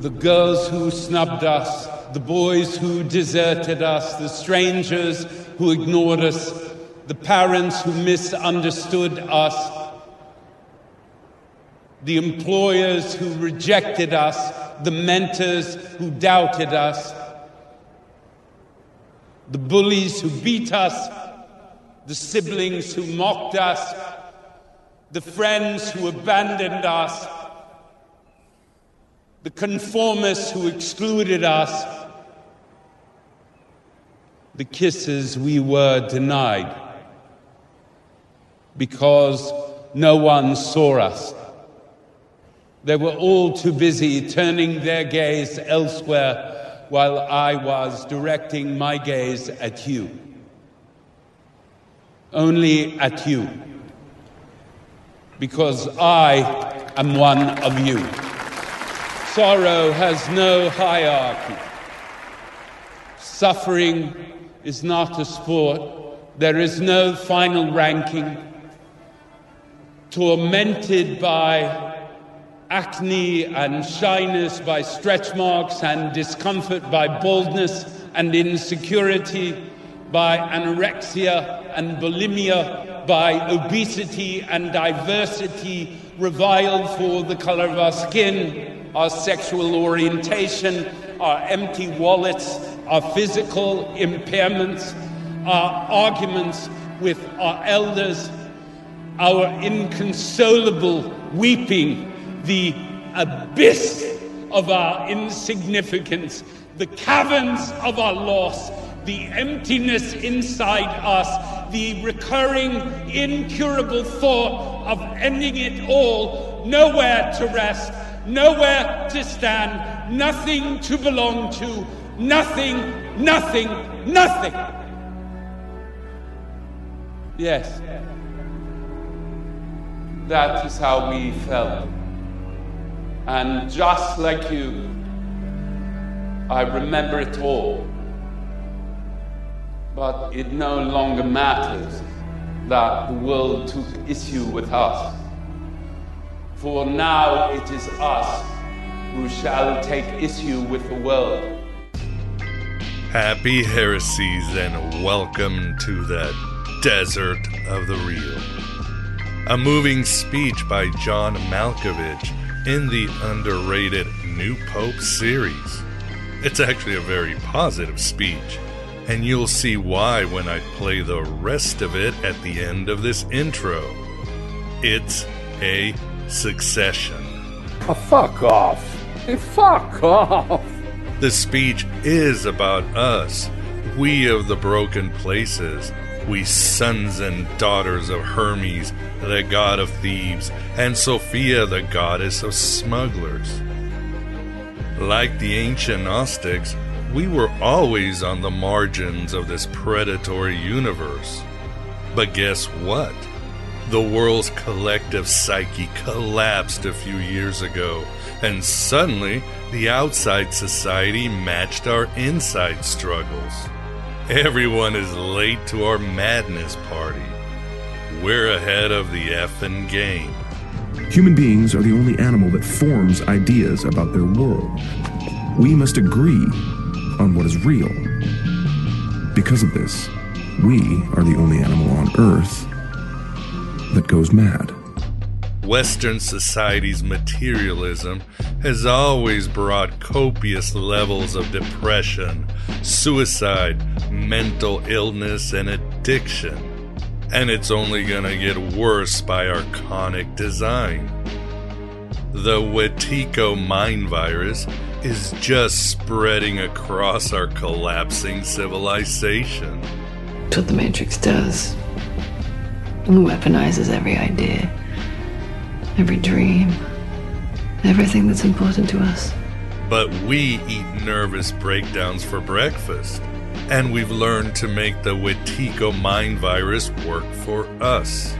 The girls who snubbed us, the boys who deserted us, the strangers who ignored us, the parents who misunderstood us, the employers who rejected us, the mentors who doubted us, the bullies who beat us, the siblings who mocked us, the friends who abandoned us the conformists who excluded us, the kisses we were denied because no one saw us. They were all too busy turning their gaze elsewhere while I was directing my gaze at you. Only at you. Because I am one of you. Sorrow has no hierarchy. Suffering is not a sport. There is no final ranking. Tormented by acne and shyness, by stretch marks and discomfort, by boldness and insecurity, by anorexia and bulimia, by obesity and diversity, reviled for the color of our skin our sexual orientation, our empty wallets, our physical impairments, our arguments with our elders, our inconsolable weeping, the abyss of our insignificance, the caverns of our loss, the emptiness inside us, the recurring, incurable thought of ending it all, nowhere to rest nowhere to stand, nothing to belong to, nothing, nothing, nothing. Yes, that is how we felt. And just like you, I remember it all. But it no longer matters that the world took issue with us. For now it is us who shall take issue with the world. Happy heresies and welcome to the desert of the real. A moving speech by John Malkovich in the underrated New Pope series. It's actually a very positive speech, and you'll see why when I play the rest of it at the end of this intro. It's a Succession. Oh, fuck off. Fuck off. The speech is about us, we of the broken places, we sons and daughters of Hermes, the god of thieves, and Sophia, the goddess of smugglers. Like the ancient Gnostics, we were always on the margins of this predatory universe. But guess what? The world's collective psyche collapsed a few years ago, and suddenly the outside society matched our inside struggles. Everyone is late to our madness party. We're ahead of the effing game. Human beings are the only animal that forms ideas about their world. We must agree on what is real. Because of this, we are the only animal on Earth that goes mad. Western society's materialism has always brought copious levels of depression, suicide, mental illness, and addiction. And it's only gonna get worse by our conic design. The Wetiko mind virus is just spreading across our collapsing civilization. That's what the Matrix does and weaponizes every idea, every dream, Everything that's important to us. But we eat nervous breakdowns for breakfast. And we've learned to make the Wetiko mind virus work for us.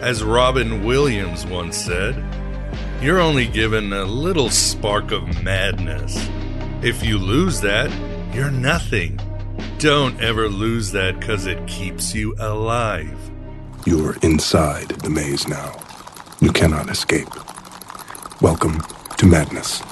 As Robin Williams once said, you're only given a little spark of madness. If you lose that, you're nothing. Don't ever lose that because it keeps you alive. You're inside the maze now. You cannot escape. Welcome to madness.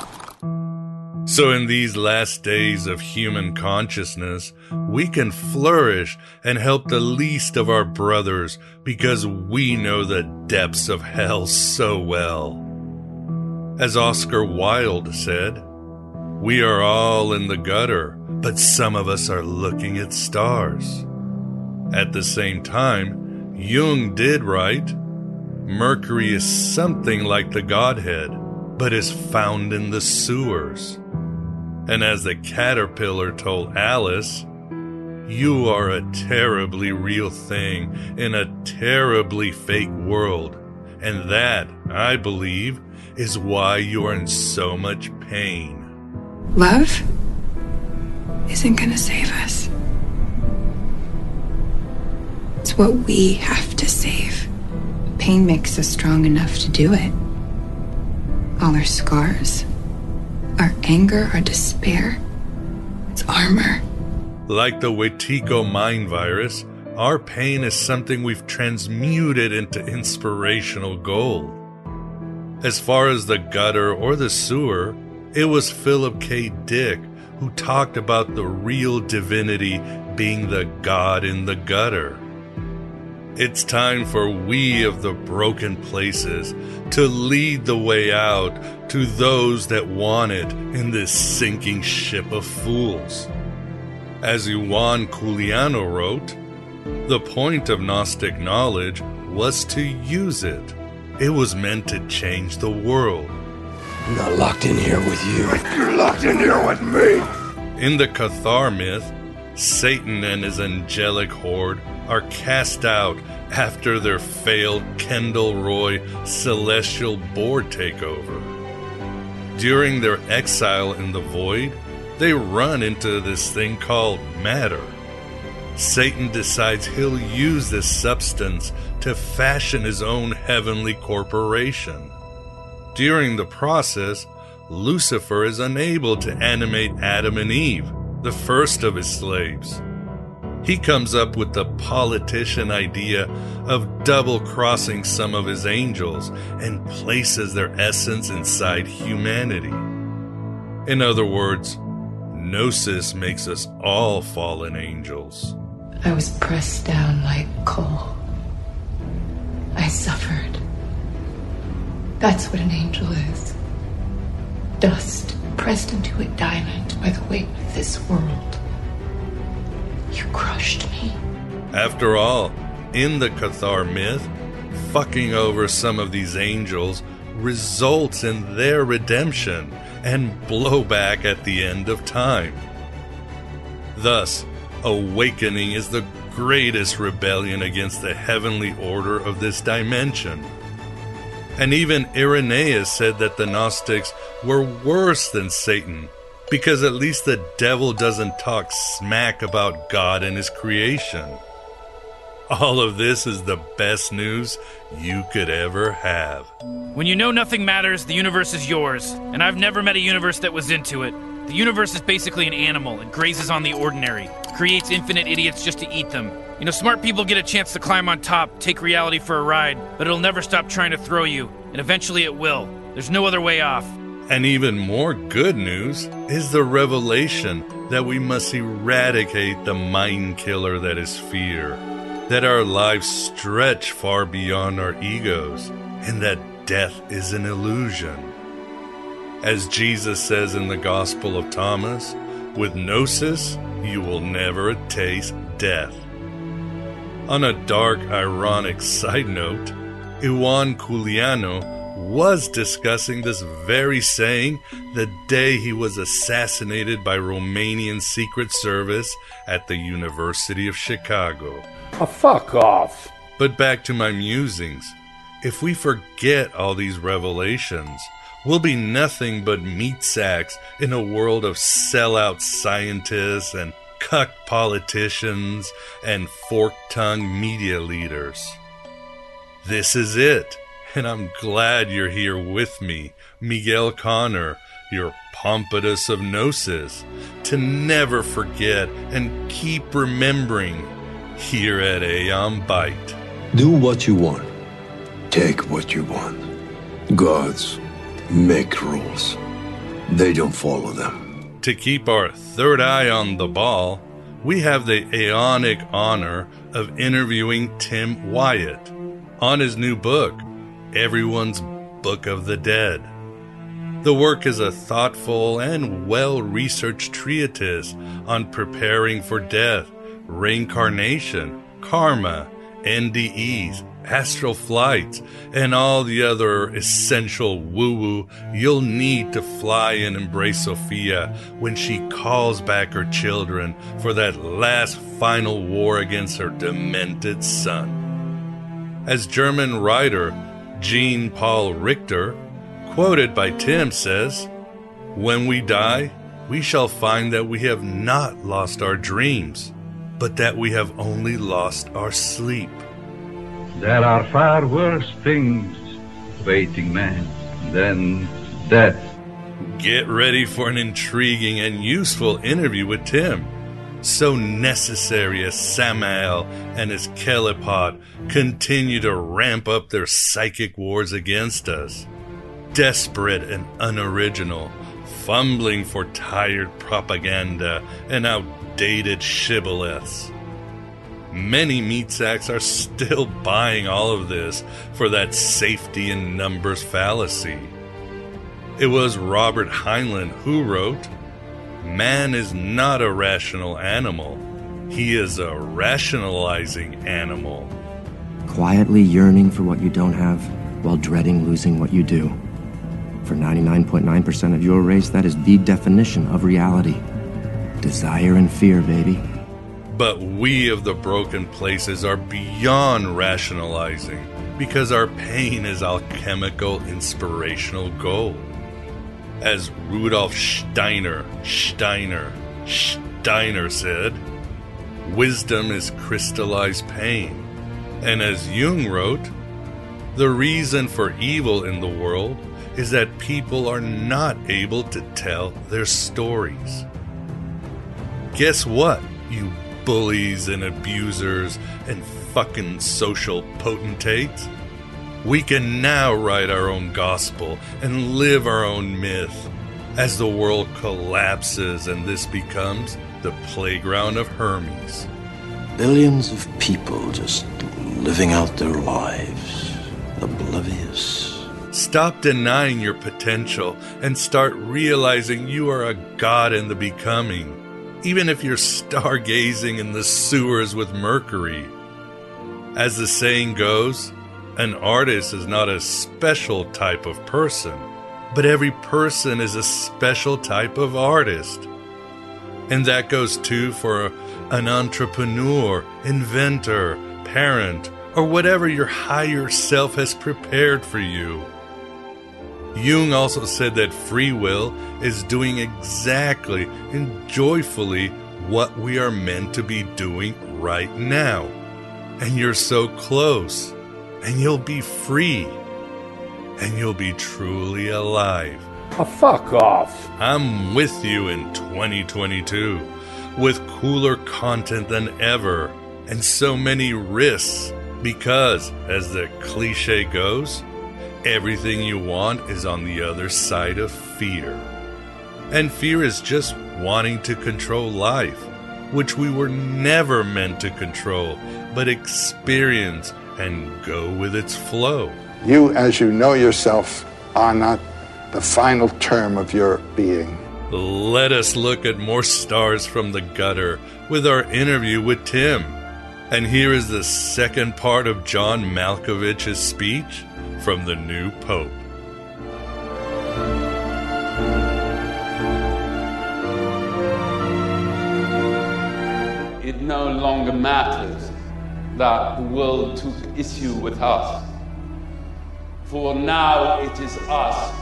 So, in these last days of human consciousness, we can flourish and help the least of our brothers because we know the depths of hell so well. As Oscar Wilde said, we are all in the gutter, but some of us are looking at stars. At the same time, Jung did write Mercury is something like the Godhead, but is found in the sewers. And as the caterpillar told Alice, you are a terribly real thing in a terribly fake world. And that, I believe, is why you are in so much pain. Love isn't going to save us. It's what we have to save. Pain makes us strong enough to do it. All our scars, our anger, our despair, it's armor. Like the Wetiko mind virus, our pain is something we've transmuted into inspirational gold. As far as the gutter or the sewer, it was Philip K. Dick who talked about the real divinity being the God in the gutter. It's time for we of the broken places to lead the way out to those that want it in this sinking ship of fools. As Ioan Couliano wrote, the point of Gnostic knowledge was to use it. It was meant to change the world. I'm not locked in here with you. You're locked in here with me. In the Cathar myth, Satan and his angelic horde are cast out after their failed Kendall Roy celestial board takeover. During their exile in the void, they run into this thing called matter. Satan decides he'll use this substance to fashion his own heavenly corporation. During the process, Lucifer is unable to animate Adam and Eve, the first of his slaves. He comes up with the politician idea of double crossing some of his angels and places their essence inside humanity. In other words, Gnosis makes us all fallen angels. I was pressed down like coal. I suffered. That's what an angel is. Dust pressed into a diamond by the weight of this world. You crushed me. After all, in the Cathar myth, fucking over some of these angels results in their redemption and blowback at the end of time. Thus, awakening is the greatest rebellion against the heavenly order of this dimension. And even Irenaeus said that the Gnostics were worse than Satan, because at least the devil doesn't talk smack about God and his creation. All of this is the best news you could ever have. When you know nothing matters, the universe is yours, and I've never met a universe that was into it. The universe is basically an animal. It grazes on the ordinary, creates infinite idiots just to eat them. You know, smart people get a chance to climb on top, take reality for a ride, but it'll never stop trying to throw you, and eventually it will. There's no other way off. And even more good news is the revelation that we must eradicate the mind killer that is fear, that our lives stretch far beyond our egos, and that death is an illusion. As Jesus says in the Gospel of Thomas, with Gnosis, you will never taste death. On a dark, ironic side note, Ioan Couliano was discussing this very saying the day he was assassinated by Romanian Secret Service at the University of Chicago. Oh, fuck off. But back to my musings. If we forget all these revelations, we'll be nothing but meat sacks in a world of sellout scientists and cuck politicians and fork tongued media leaders. This is it, and I'm glad you're here with me, Miguel Connor, your Pompadour of Gnosis, to never forget and keep remembering here at Aeon Byte. Do what you want. Take what you want. Gods make rules. They don't follow them. To keep our third eye on the ball, we have the aeonic honor of interviewing Tim Wyatt on his new book, Everyone's Book of the Dead. The work is a thoughtful and well researched treatise on preparing for death, reincarnation, karma, NDEs, astral flight, and all the other essential woo woo you'll need to fly and embrace Sophia when she calls back her children for that last final war against her demented son. As German writer Jean Paul Richter, quoted by Tim, says, When we die, we shall find that we have not lost our dreams, but that we have only lost our sleep. There are far worse things waiting man than death. Get ready for an intriguing and useful interview with Tim. So necessary as Samael and his Kelipot continue to ramp up their psychic wars against us. Desperate and unoriginal, fumbling for tired propaganda and outdated shibboleths. Many meat sacks are still buying all of this for that safety in numbers fallacy. It was Robert Heinlein who wrote, Man is not a rational animal. He is a rationalizing animal. Quietly yearning for what you don't have while dreading losing what you do. For 99.9% of your race, that is the definition of reality. Desire and fear, baby. But we of the broken places are beyond rationalizing because our pain is alchemical inspirational gold. As Rudolf Steiner, Steiner, Steiner said, wisdom is crystallized pain. And as Jung wrote, the reason for evil in the world is that people are not able to tell their stories. Guess what, you bullies and abusers and fucking social potentates. We can now write our own gospel and live our own myth as the world collapses and this becomes the playground of Hermes. Billions of people just living out their lives, oblivious. Stop denying your potential and start realizing you are a god in the becoming even if you're stargazing in the sewers with Mercury. As the saying goes, an artist is not a special type of person, but every person is a special type of artist. And that goes too for an entrepreneur, inventor, parent, or whatever your higher self has prepared for you. Jung also said that free will is doing exactly and joyfully what we are meant to be doing right now. And you're so close, and you'll be free, and you'll be truly alive. Oh, fuck off. I'm with you in 2022 with cooler content than ever and so many risks because, as the cliche goes, Everything you want is on the other side of fear. And fear is just wanting to control life, which we were never meant to control, but experience and go with its flow. You, as you know yourself, are not the final term of your being. Let us look at more stars from the gutter with our interview with Tim. And here is the second part of John Malkovich's speech from the new Pope. It no longer matters that the world took issue with us. For now it is us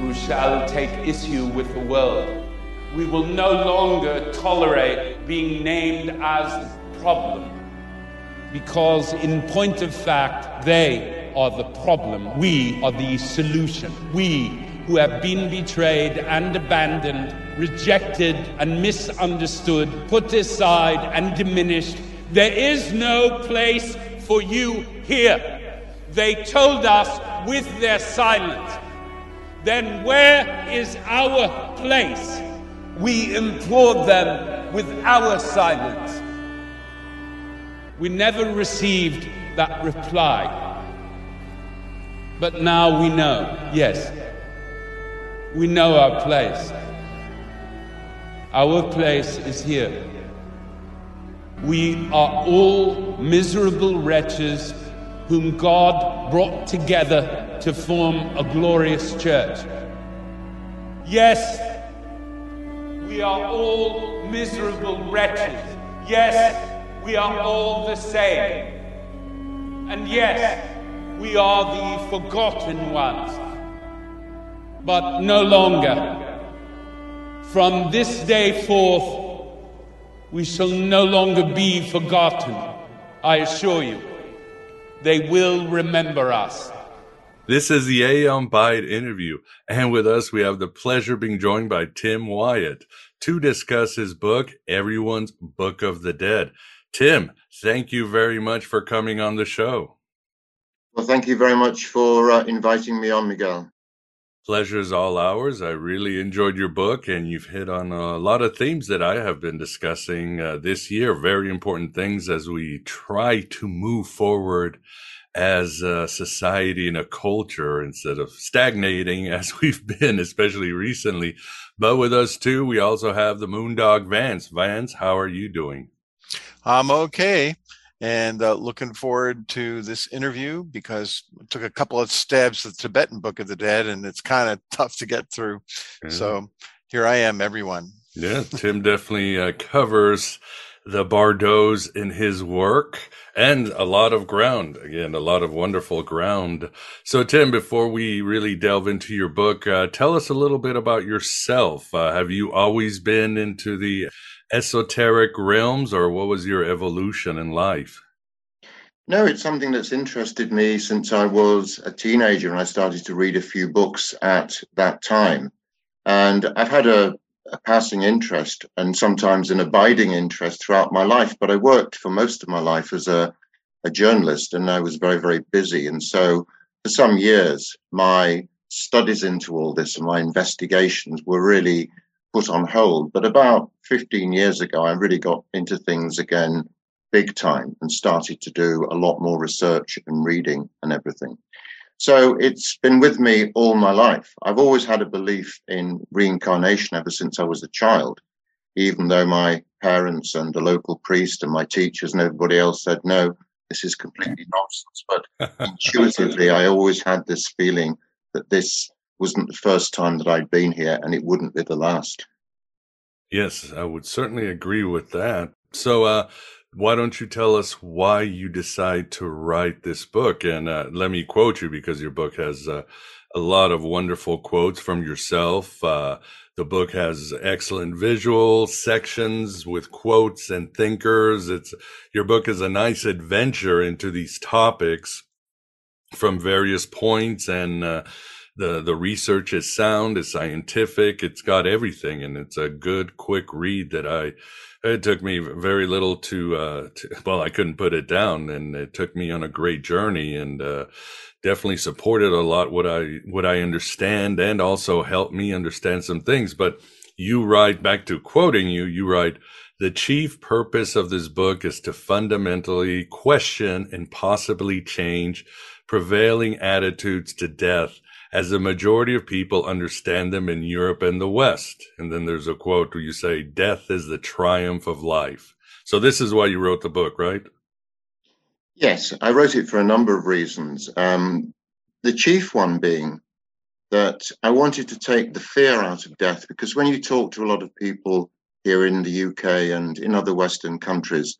who shall take issue with the world. We will no longer tolerate being named as problem. Because, in point of fact, they are the problem. We are the solution. We who have been betrayed and abandoned, rejected and misunderstood, put aside and diminished. There is no place for you here. They told us with their silence. Then where is our place? We implored them with our silence. We never received that reply. But now we know, yes, we know our place. Our place is here. We are all miserable wretches whom God brought together to form a glorious church. Yes, we are all miserable wretches. Yes, we are all the same. And yes, we are the forgotten ones. But no longer. From this day forth, we shall no longer be forgotten. I assure you, they will remember us. This is the Aeon Byte interview, and with us we have the pleasure of being joined by Tim Wyatt to discuss his book, Everyone's Book of the Dead. Tim, thank you very much for coming on the show. Well, thank you very much for uh, inviting me on, Miguel. Pleasure's all ours. I really enjoyed your book, and you've hit on a lot of themes that I have been discussing uh, this year. Very important things as we try to move forward as a society and a culture instead of stagnating as we've been, especially recently. But with us too, we also have the Moondog Vance. Vance, how are you doing? I'm okay. And uh, looking forward to this interview because it took a couple of stabs at the Tibetan Book of the Dead, and it's kind of tough to get through. Yeah. So here I am, everyone. Yeah, Tim definitely uh, covers the Bardos in his work and a lot of ground. Again, a lot of wonderful ground. So, Tim, before we really delve into your book, uh, tell us a little bit about yourself. Uh, have you always been into the esoteric realms, or what was your evolution in life? No, it's something that's interested me since I was a teenager and I started to read a few books at that time. And I've had a a passing interest and sometimes an abiding interest throughout my life. But I worked for most of my life as a, a journalist and I was very, very busy. And so for some years, my studies into all this and my investigations were really put on hold. But about 15 years ago, I really got into things again big time and started to do a lot more research and reading and everything. So it's been with me all my life. I've always had a belief in reincarnation ever since I was a child, even though my parents and the local priest and my teachers and everybody else said, no, this is completely nonsense. But intuitively, I always had this feeling that this wasn't the first time that I'd been here and it wouldn't be the last. Yes, I would certainly agree with that. So, uh, why don't you tell us why you decide to write this book? And uh, let me quote you because your book has uh, a lot of wonderful quotes from yourself. Uh, the book has excellent visual sections with quotes and thinkers. It's your book is a nice adventure into these topics from various points and uh, the the research is sound, it's scientific, it's got everything, and it's a good, quick read that I it took me very little to, uh, to, well, I couldn't put it down, and it took me on a great journey, and uh, definitely supported a lot what I what I understand, and also helped me understand some things. But you write back to quoting you, you write. The chief purpose of this book is to fundamentally question and possibly change prevailing attitudes to death as the majority of people understand them in Europe and the West. And then there's a quote where you say, Death is the triumph of life. So this is why you wrote the book, right? Yes, I wrote it for a number of reasons. Um, the chief one being that I wanted to take the fear out of death because when you talk to a lot of people here in the UK and in other Western countries,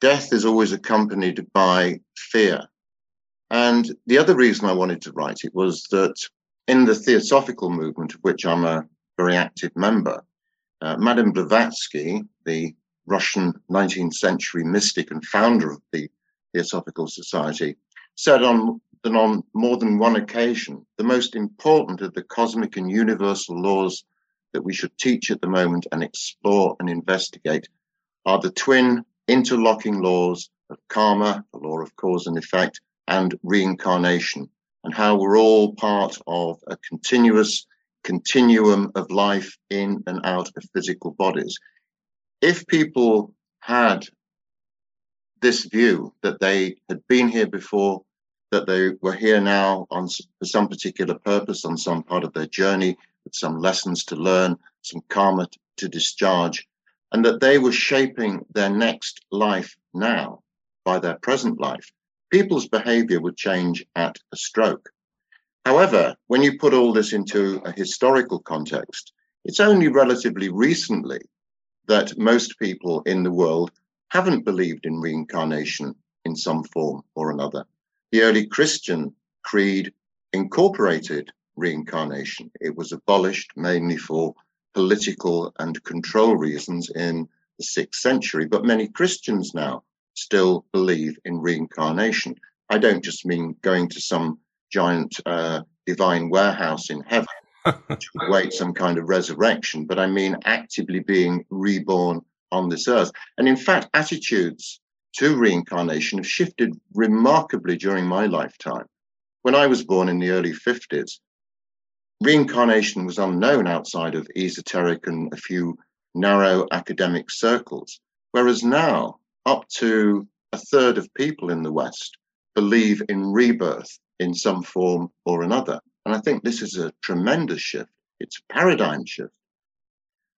death is always accompanied by fear. And the other reason I wanted to write it was that in the Theosophical movement, of which I'm a very active member, uh, Madame Blavatsky, the Russian 19th century mystic and founder of the Theosophical Society, said on, on more than one occasion the most important of the cosmic and universal laws that we should teach at the moment and explore and investigate are the twin interlocking laws of karma, the law of cause and effect, and reincarnation, and how we're all part of a continuous continuum of life in and out of physical bodies. If people had this view that they had been here before, that they were here now on for some particular purpose on some part of their journey, with some lessons to learn, some karma to discharge, and that they were shaping their next life now by their present life, people's behavior would change at a stroke. However, when you put all this into a historical context, it's only relatively recently that most people in the world haven't believed in reincarnation in some form or another. The early Christian creed incorporated reincarnation. It was abolished mainly for political and control reasons in the sixth century, but many Christians now still believe in reincarnation. I don't just mean going to some giant uh, divine warehouse in heaven to await some kind of resurrection, but I mean actively being reborn on this earth. And in fact, attitudes to reincarnation have shifted remarkably during my lifetime. When I was born in the early 50s, reincarnation was unknown outside of esoteric and a few narrow academic circles. Whereas now, up to a third of people in the West believe in rebirth in some form or another. And I think this is a tremendous shift. It's a paradigm shift.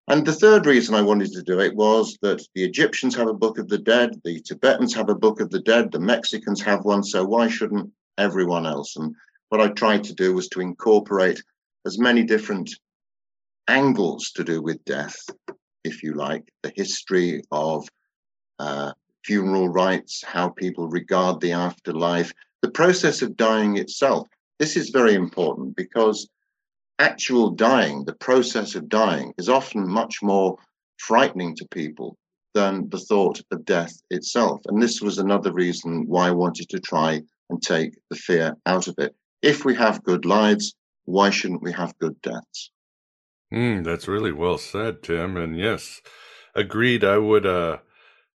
And the third reason I wanted to do it was that the Egyptians have a Book of the Dead, the Tibetans have a Book of the Dead, the Mexicans have one, so why shouldn't everyone else? And what I tried to do was to incorporate as many different angles to do with death, if you like, the history of uh, funeral rites, how people regard the afterlife, the process of dying itself. This is very important because actual dying, the process of dying, is often much more frightening to people than the thought of death itself. And this was another reason why I wanted to try and take the fear out of it. If we have good lives, why shouldn't we have good deaths? Mm, that's really well said, Tim. And yes, agreed. I would uh,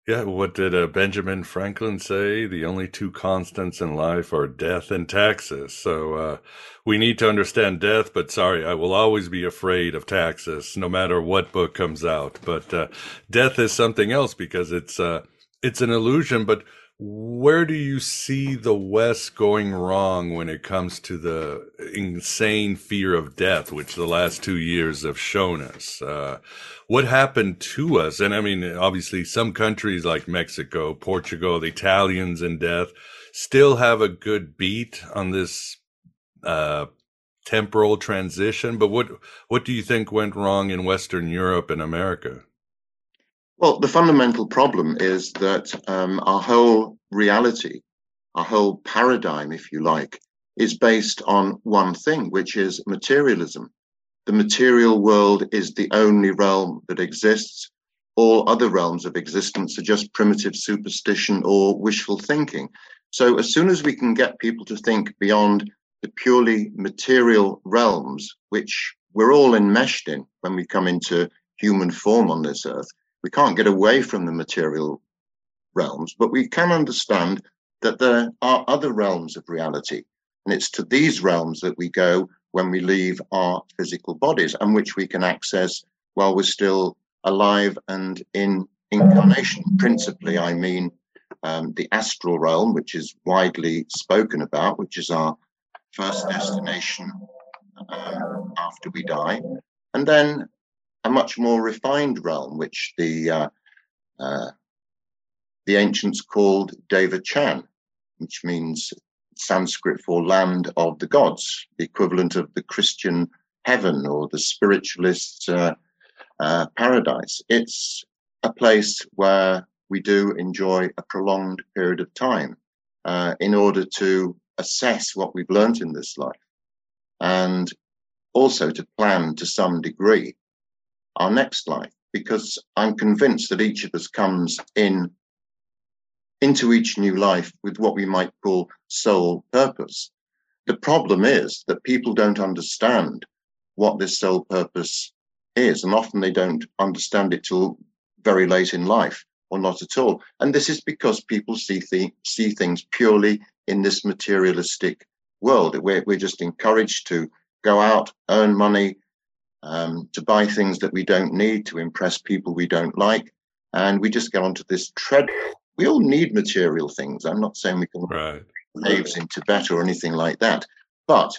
yeah, what did uh, Benjamin Franklin say? The only two constants in life are death and taxes. So uh, we need to understand death, but sorry, I will always be afraid of taxes, no matter what book comes out. But uh, death is something else because it's uh, it's an illusion. But where do you see the West going wrong when it comes to the insane fear of death, which the last two years have shown us? Uh, what happened to us? And I mean, obviously, some countries like Mexico, Portugal, the Italians in death still have a good beat on this uh, temporal transition. But what what do you think went wrong in Western Europe and America? Well, the fundamental problem is that um, our whole reality, our whole paradigm, if you like, is based on one thing, which is materialism. The material world is the only realm that exists. All other realms of existence are just primitive superstition or wishful thinking. So, as soon as we can get people to think beyond the purely material realms, which we're all enmeshed in when we come into human form on this earth, we can't get away from the material realms, but we can understand that there are other realms of reality. And it's to these realms that we go when we leave our physical bodies and which we can access while we're still alive and in incarnation. Principally, I mean um, the astral realm, which is widely spoken about, which is our first destination um, after we die. And then a much more refined realm, which the uh, uh, the ancients called Devachan, which means Sanskrit for land of the gods, the equivalent of the Christian heaven or the spiritualist uh, uh paradise. It's a place where we do enjoy a prolonged period of time uh, in order to assess what we've learned in this life. And also to plan to some degree our next life because I'm convinced that each of us comes in into each new life with what we might call soul purpose. The problem is that people don't understand what this soul purpose is, and often they don't understand it till very late in life or not at all. And this is because people see th- see things purely in this materialistic world. We're, we're just encouraged to go out, earn money, um, to buy things that we don't need, to impress people we don't like. And we just get onto this treadmill. We all need material things. I'm not saying we can right. slaves in Tibet or anything like that. But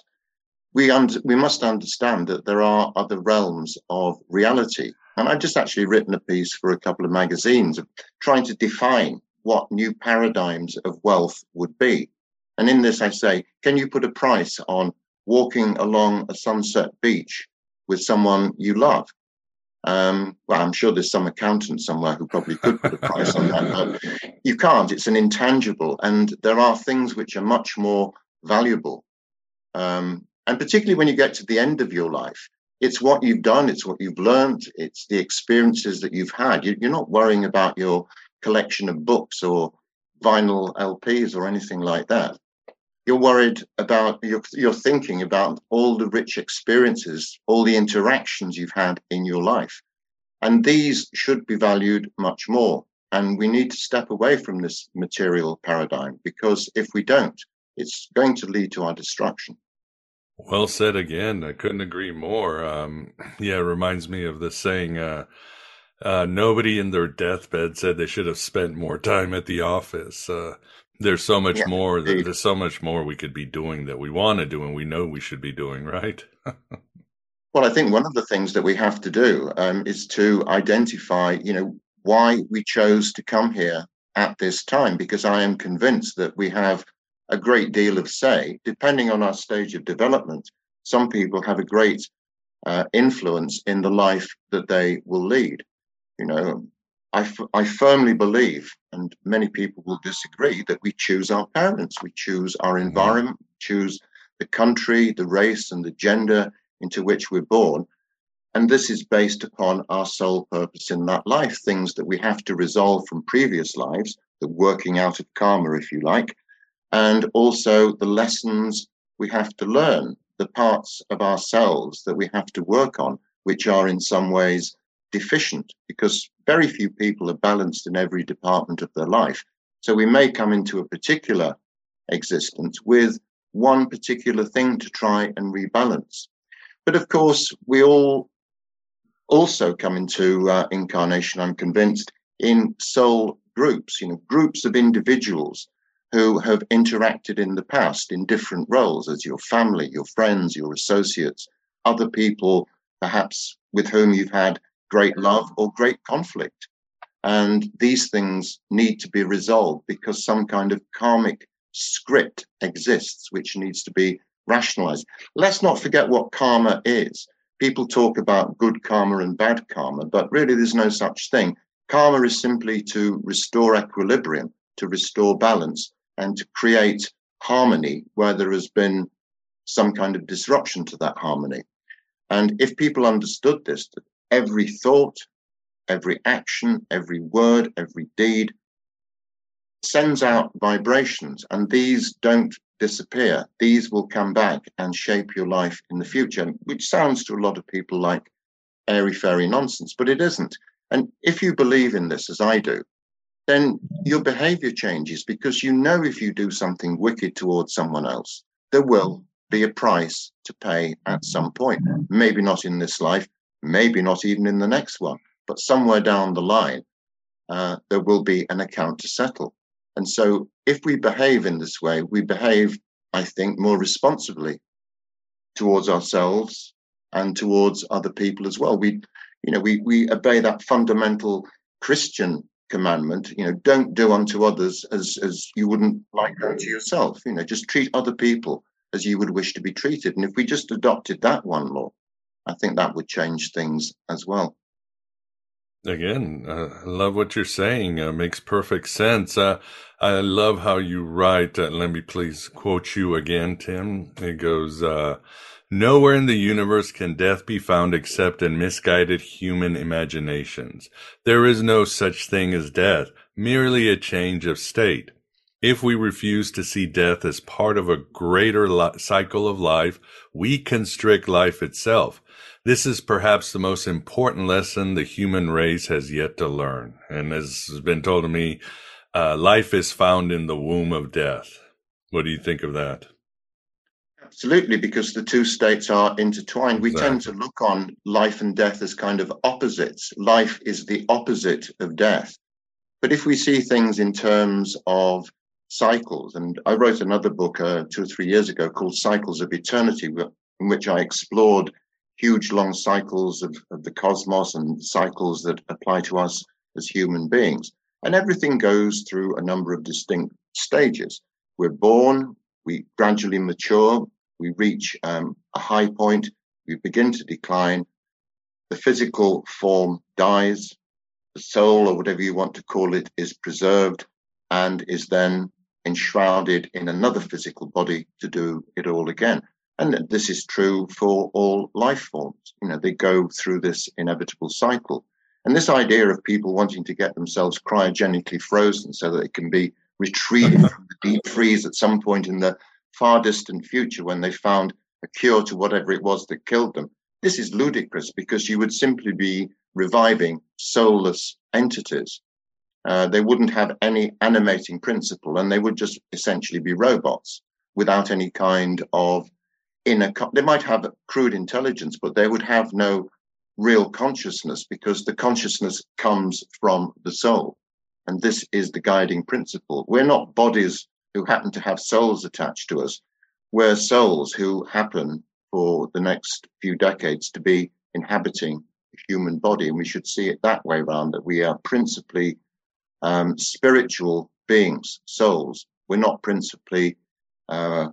we, we must understand that there are other realms of reality. And I've just actually written a piece for a couple of magazines of trying to define what new paradigms of wealth would be. And in this, I say, can you put a price on walking along a sunset beach with someone you love? Um, well, I'm sure there's some accountant somewhere who probably could put a price on that, but you can't. It's an intangible, and there are things which are much more valuable. Um, and particularly when you get to the end of your life, it's what you've done, it's what you've learned, it's the experiences that you've had. You're not worrying about your collection of books or vinyl LPs or anything like that you're worried about you're, you're thinking about all the rich experiences all the interactions you've had in your life. And these should be valued much more. And we need to step away from this material paradigm because if we don't it's going to lead to our destruction. Well said again. I couldn't agree more. Um, yeah it reminds me of the saying uh, uh, nobody in their deathbed said they should have spent more time at the office. Uh, there's so much yeah, more. Indeed. There's so much more we could be doing that we want to do and we know we should be doing, right? well, I think one of the things that we have to do um, is to identify, you know, why we chose to come here at this time, because I am convinced that we have a great deal of say, depending on our stage of development. Some people have a great uh, influence in the life that they will lead. You know, I, f- I firmly believe, and many people will disagree, that we choose our parents, we choose our environment, choose the country, the race, and the gender into which we're born. And this is based upon our sole purpose in that life, things that we have to resolve from previous lives, the working out of karma, if you like, and also the lessons we have to learn, the parts of ourselves that we have to work on, which are in some ways deficient because very few people are balanced in every department of their life. So we may come into a particular existence with one particular thing to try and rebalance. But of course, we all also come into uh, incarnation, I'm convinced, in soul groups, you know, groups of individuals who have interacted in the past in different roles as your family, your friends, your associates, other people perhaps with whom you've had great love or great conflict. And these things need to be resolved because some kind of karmic script exists which needs to be rationalized. Let's not forget what karma is. People talk about good karma and bad karma, but really there's no such thing. Karma is simply to restore equilibrium, to restore balance, and to create harmony where there has been some kind of disruption to that harmony. And if people understood this, every thought, every action, every word, every deed sends out vibrations, and these don't disappear. These will come back and shape your life in the future, which sounds to a lot of people like airy fairy nonsense, but it isn't. And if you believe in this, as I do, then your behavior changes because you know if you do something wicked towards someone else, there will be a price to pay at some point. Maybe not in this life, maybe not even in the next one, but somewhere down the line, uh, there will be an account to settle. And so if we behave in this way, we behave, I think, more responsibly towards ourselves and towards other people as well. We, you know, we, we obey that fundamental Christian commandment, you know, don't do unto others as, as you wouldn't like unto yourself. You know, just treat other people as you would wish to be treated. And if we just adopted that one law, I think that would change things as well. Again, uh, I love what you're saying. Uh, makes perfect sense. Uh, I love how you write. Uh, let me please quote you again, Tim. It goes, uh, Nowhere in the universe can death be found except in misguided human imaginations. There is no such thing as death, merely a change of state. If we refuse to see death as part of a greater li- cycle of life, we constrict life itself. This is perhaps the most important lesson the human race has yet to learn. And as has been told to me, uh, life is found in the womb of death. What do you think of that? Absolutely, because the two states are intertwined. We tend to look on life and death as kind of opposites. Life is the opposite of death. But if we see things in terms of cycles, and I wrote another book uh, two or three years ago called Cycles of Eternity, in which I explored huge long cycles of, of the cosmos and cycles that apply to us as human beings. And everything goes through a number of distinct stages. We're born, we gradually mature, we reach um, a high point, we begin to decline, the physical form dies, the soul, or whatever you want to call it, is preserved and is then enshrouded in another physical body to do it all again. And this is true for all life forms. You know, they go through this inevitable cycle. And this idea of people wanting to get themselves cryogenically frozen so that they can be retrieved from the deep freeze at some point in the far distant future when they found a cure to whatever it was that killed them. This is ludicrous because you would simply be reviving soulless entities. Uh, they wouldn't have any animating principle and they would just essentially be robots without any kind of inner. Co- they might have crude intelligence, but they would have no real consciousness because the consciousness comes from the soul. And this is the guiding principle. We're not bodies who happen to have souls attached to us. We're souls who happen for the next few decades to be inhabiting the human body. And we should see it that way around that we are principally um, spiritual beings, souls. We're not principally uh,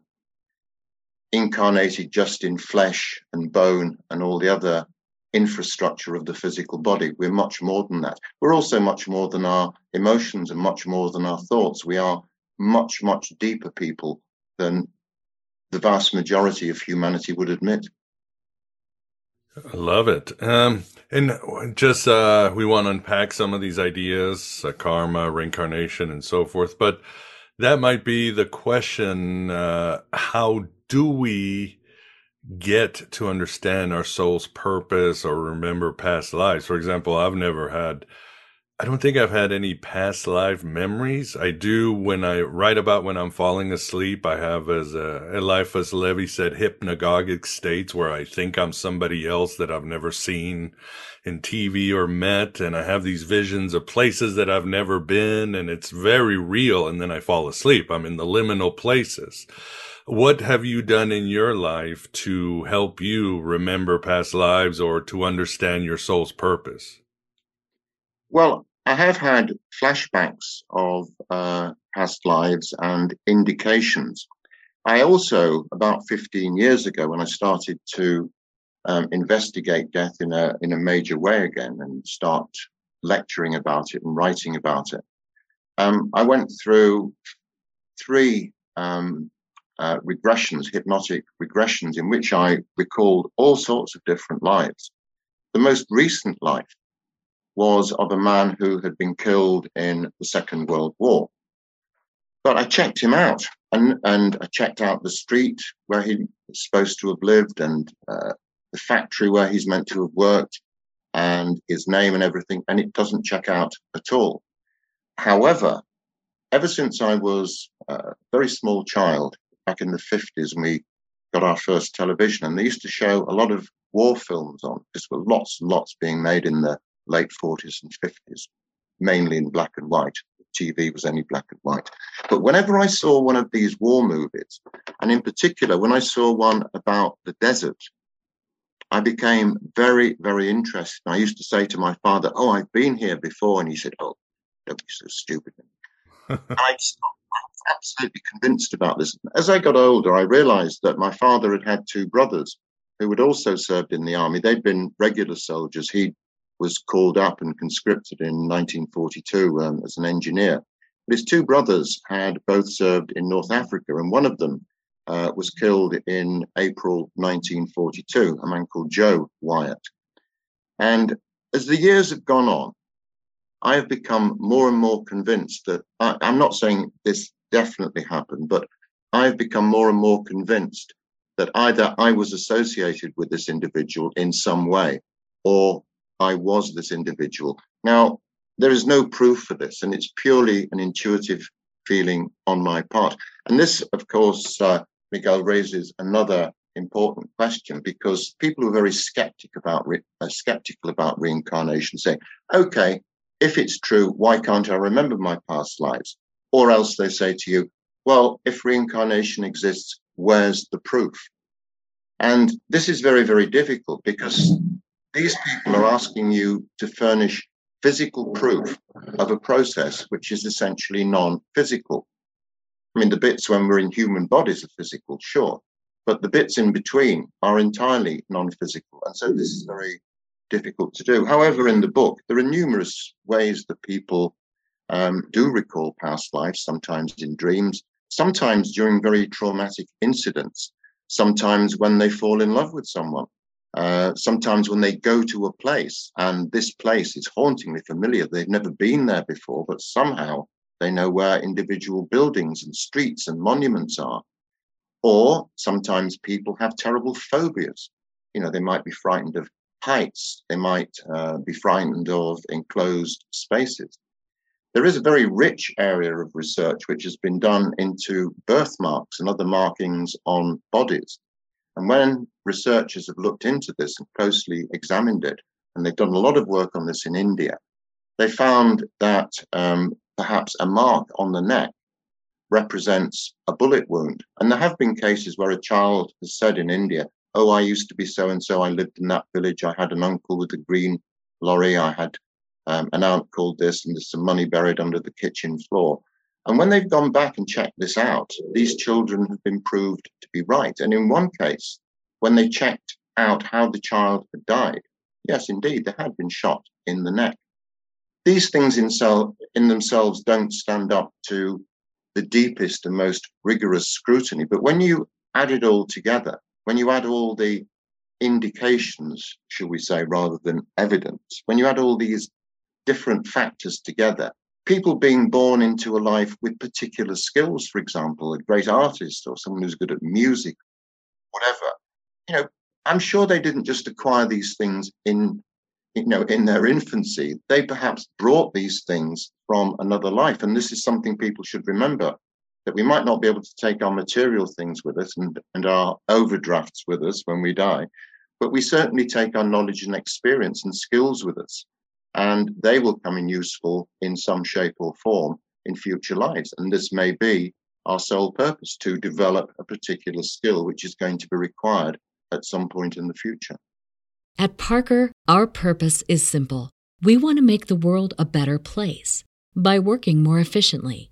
incarnated just in flesh and bone and all the other infrastructure of the physical body. We're much more than that. We're also much more than our emotions and much more than our thoughts. We are much, much deeper people than the vast majority of humanity would admit. I love it. Um, and just uh, we want to unpack some of these ideas, uh, karma, reincarnation, and so forth. But that might be the question: uh, How do we get to understand our soul's purpose or remember past lives. For example, I've never had, I don't think I've had any past life memories. I do when I write about when I'm falling asleep. I have, as uh, Eliphas Levi said, hypnagogic states where I think I'm somebody else that I've never seen in TV or met. And I have these visions of places that I've never been and it's very real. And then I fall asleep. I'm in the liminal places. What have you done in your life to help you remember past lives or to understand your soul's purpose? Well, I have had flashbacks of uh, past lives and indications. I also, about 15 years ago, when I started to um, investigate death in a in a major way again and start lecturing about it and writing about it, um, I went through three um, uh, regressions, hypnotic regressions, in which I recalled all sorts of different lives. The most recent life was of a man who had been killed in the Second World War. But I checked him out and, and I checked out the street where he was supposed to have lived and uh, the factory where he's meant to have worked and his name and everything, and it doesn't check out at all. However, ever since I was a very small child, back in the 50s when we got our first television. And they used to show a lot of war films on. There were lots and lots being made in the late 40s and 50s, mainly in black and white. TV was only black and white. But whenever I saw one of these war movies, and in particular, when I saw one about the desert, I became very, very interested. I used to say to my father, Oh, I've been here before. And he said, Oh, don't be so stupid. and I stopped absolutely convinced about this. As I got older, I realized that my father had had two brothers who had also served in the army. They'd been regular soldiers. He was called up and conscripted in 1942 um, as an engineer. But his two brothers had both served in North Africa, and one of them uh, was killed in April 1942, a man called Joe Wyatt. And as the years have gone on, I have become more and more convinced that I, I'm not saying this definitely happened, but I've become more and more convinced that either I was associated with this individual in some way or I was this individual. Now, there is no proof for this, and it's purely an intuitive feeling on my part. And this, of course, uh, Miguel raises another important question because people are very skeptic about re- uh, skeptical about reincarnation, saying, "Okay, if it's true, why can't I remember my past lives?" Or else they say to you, "Well, if reincarnation exists, where's the proof?" And this is very, very difficult because these people are asking you to furnish physical proof of a process which is essentially non-physical. I mean, the bits when we're in human bodies are physical, sure, but the bits in between are entirely non-physical, and so this is very difficult to do. However, in the book, there are numerous ways that people um, do recall past lives, sometimes in dreams, sometimes during very traumatic incidents, sometimes when they fall in love with someone, uh, sometimes when they go to a place and this place is hauntingly familiar, they've never been there before, but somehow they know where individual buildings and streets and monuments are. Or sometimes people have terrible phobias. You know, they might be frightened of heights, they might uh, be frightened of enclosed spaces. There is a very rich area of research which has been done into birthmarks and other markings on bodies. And when researchers have looked into this and closely examined it, and they've done a lot of work on this in India, they found that um, perhaps a mark on the neck represents a bullet wound. And there have been cases where a child has said in India, Oh, I used to be so and so. I lived in that village. I had an uncle with a green lorry. I had um, an aunt called this, and there's some money buried under the kitchen floor. And when they've gone back and checked this out, these children have been proved to be right. And in one case, when they checked out how the child had died, yes, indeed, they had been shot in the neck. These things in, self, in themselves don't stand up to the deepest and most rigorous scrutiny. But when you add it all together, when you add all the indications, shall we say, rather than evidence, when you add all these different factors together, people being born into a life with particular skills, for example, a great artist or someone who's good at music, whatever, you know, I'm sure they didn't just acquire these things in, you know, in their infancy. They perhaps brought these things from another life. And this is something people should remember that we might not be able to take our material things with us and, and our overdrafts with us when we die, but we certainly take our knowledge and experience and skills with us and they will come in useful in some shape or form in future lives. And this may be our sole purpose to develop a particular skill which is going to be required at some point in the future. At Parker, our purpose is simple. We want to make the world a better place by working more efficiently,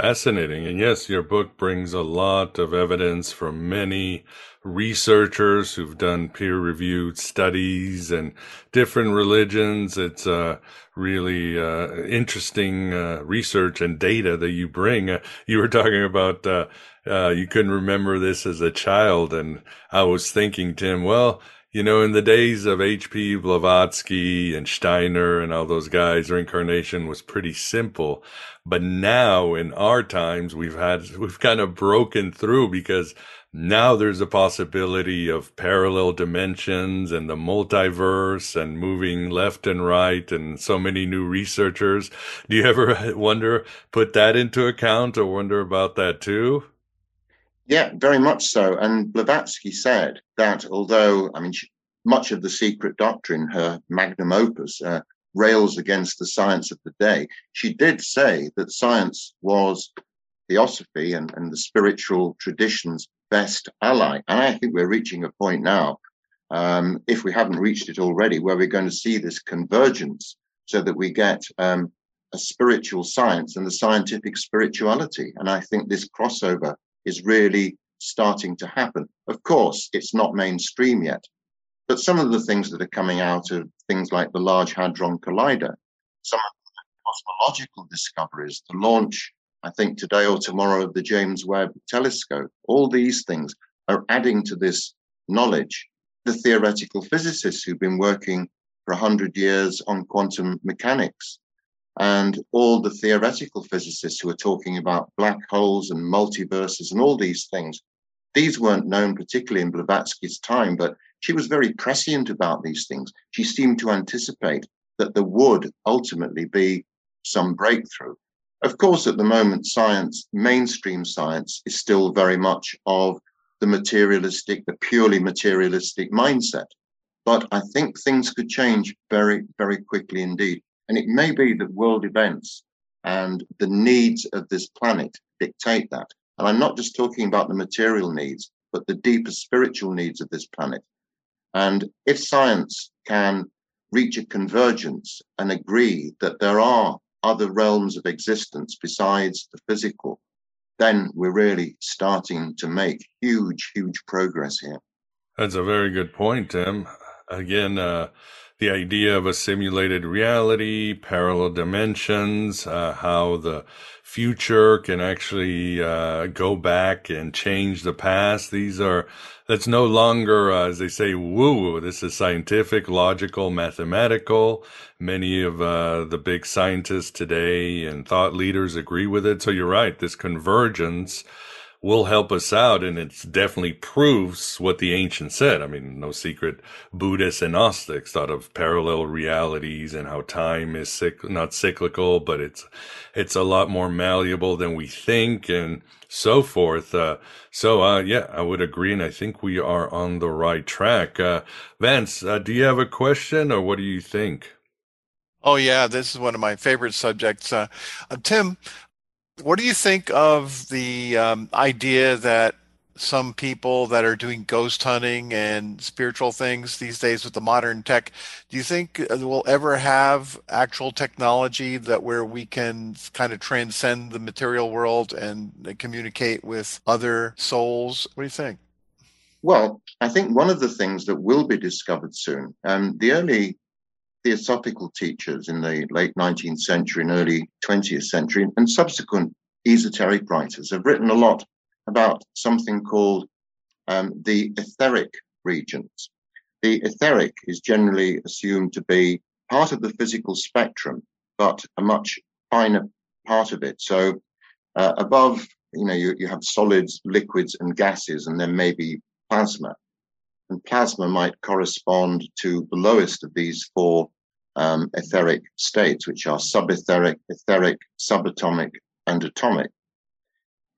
Fascinating. And yes, your book brings a lot of evidence from many researchers who've done peer reviewed studies and different religions. It's uh, really uh, interesting uh, research and data that you bring. Uh, you were talking about uh, uh, you couldn't remember this as a child. And I was thinking, Tim, well, you know, in the days of H.P. Blavatsky and Steiner and all those guys, reincarnation was pretty simple. But now in our times, we've had, we've kind of broken through because now there's a possibility of parallel dimensions and the multiverse and moving left and right and so many new researchers. Do you ever wonder, put that into account or wonder about that too? Yeah, very much so. And Blavatsky said that although, I mean, she, much of the secret doctrine, her magnum opus, uh, rails against the science of the day, she did say that science was theosophy and, and the spiritual tradition's best ally. And I think we're reaching a point now um, if we haven't reached it already, where we're going to see this convergence so that we get um, a spiritual science and a scientific spirituality. And I think this crossover is really starting to happen. Of course, it's not mainstream yet, but some of the things that are coming out of things like the Large Hadron Collider, some of the cosmological discoveries, the launch, I think today or tomorrow, of the James Webb Telescope, all these things are adding to this knowledge. The theoretical physicists who've been working for 100 years on quantum mechanics, and all the theoretical physicists who are talking about black holes and multiverses and all these things. These weren't known particularly in Blavatsky's time, but she was very prescient about these things. She seemed to anticipate that there would ultimately be some breakthrough. Of course, at the moment, science, mainstream science, is still very much of the materialistic, the purely materialistic mindset. But I think things could change very, very quickly indeed. And it may be that world events and the needs of this planet dictate that. And I'm not just talking about the material needs, but the deeper spiritual needs of this planet. And if science can reach a convergence and agree that there are other realms of existence besides the physical, then we're really starting to make huge, huge progress here. That's a very good point, Tim. Again, uh, the idea of a simulated reality, parallel dimensions, uh, how the future can actually uh, go back and change the past. These are that's no longer, uh, as they say, woo woo. This is scientific, logical, mathematical. Many of uh, the big scientists today and thought leaders agree with it. So you're right. This convergence will help us out. And it definitely proves what the ancients said. I mean, no secret, Buddhists and Gnostics thought of parallel realities and how time is not cyclical, but it's, it's a lot more malleable than we think and so forth. Uh, so, uh, yeah, I would agree. And I think we are on the right track. Uh, Vance, uh, do you have a question or what do you think? Oh yeah, this is one of my favorite subjects. Uh, uh, Tim, what do you think of the um, idea that some people that are doing ghost hunting and spiritual things these days with the modern tech do you think we'll ever have actual technology that where we can kind of transcend the material world and communicate with other souls? What do you think? Well i think one of the things that will be discovered soon um, the early theosophical teachers in the late 19th century and early 20th century and subsequent esoteric writers have written a lot about something called um, the etheric regions. The etheric is generally assumed to be part of the physical spectrum, but a much finer part of it. So uh, above, you know, you, you have solids, liquids, and gases, and then maybe plasma. And plasma might correspond to the lowest of these four um, etheric states, which are subetheric, etheric, subatomic, and atomic.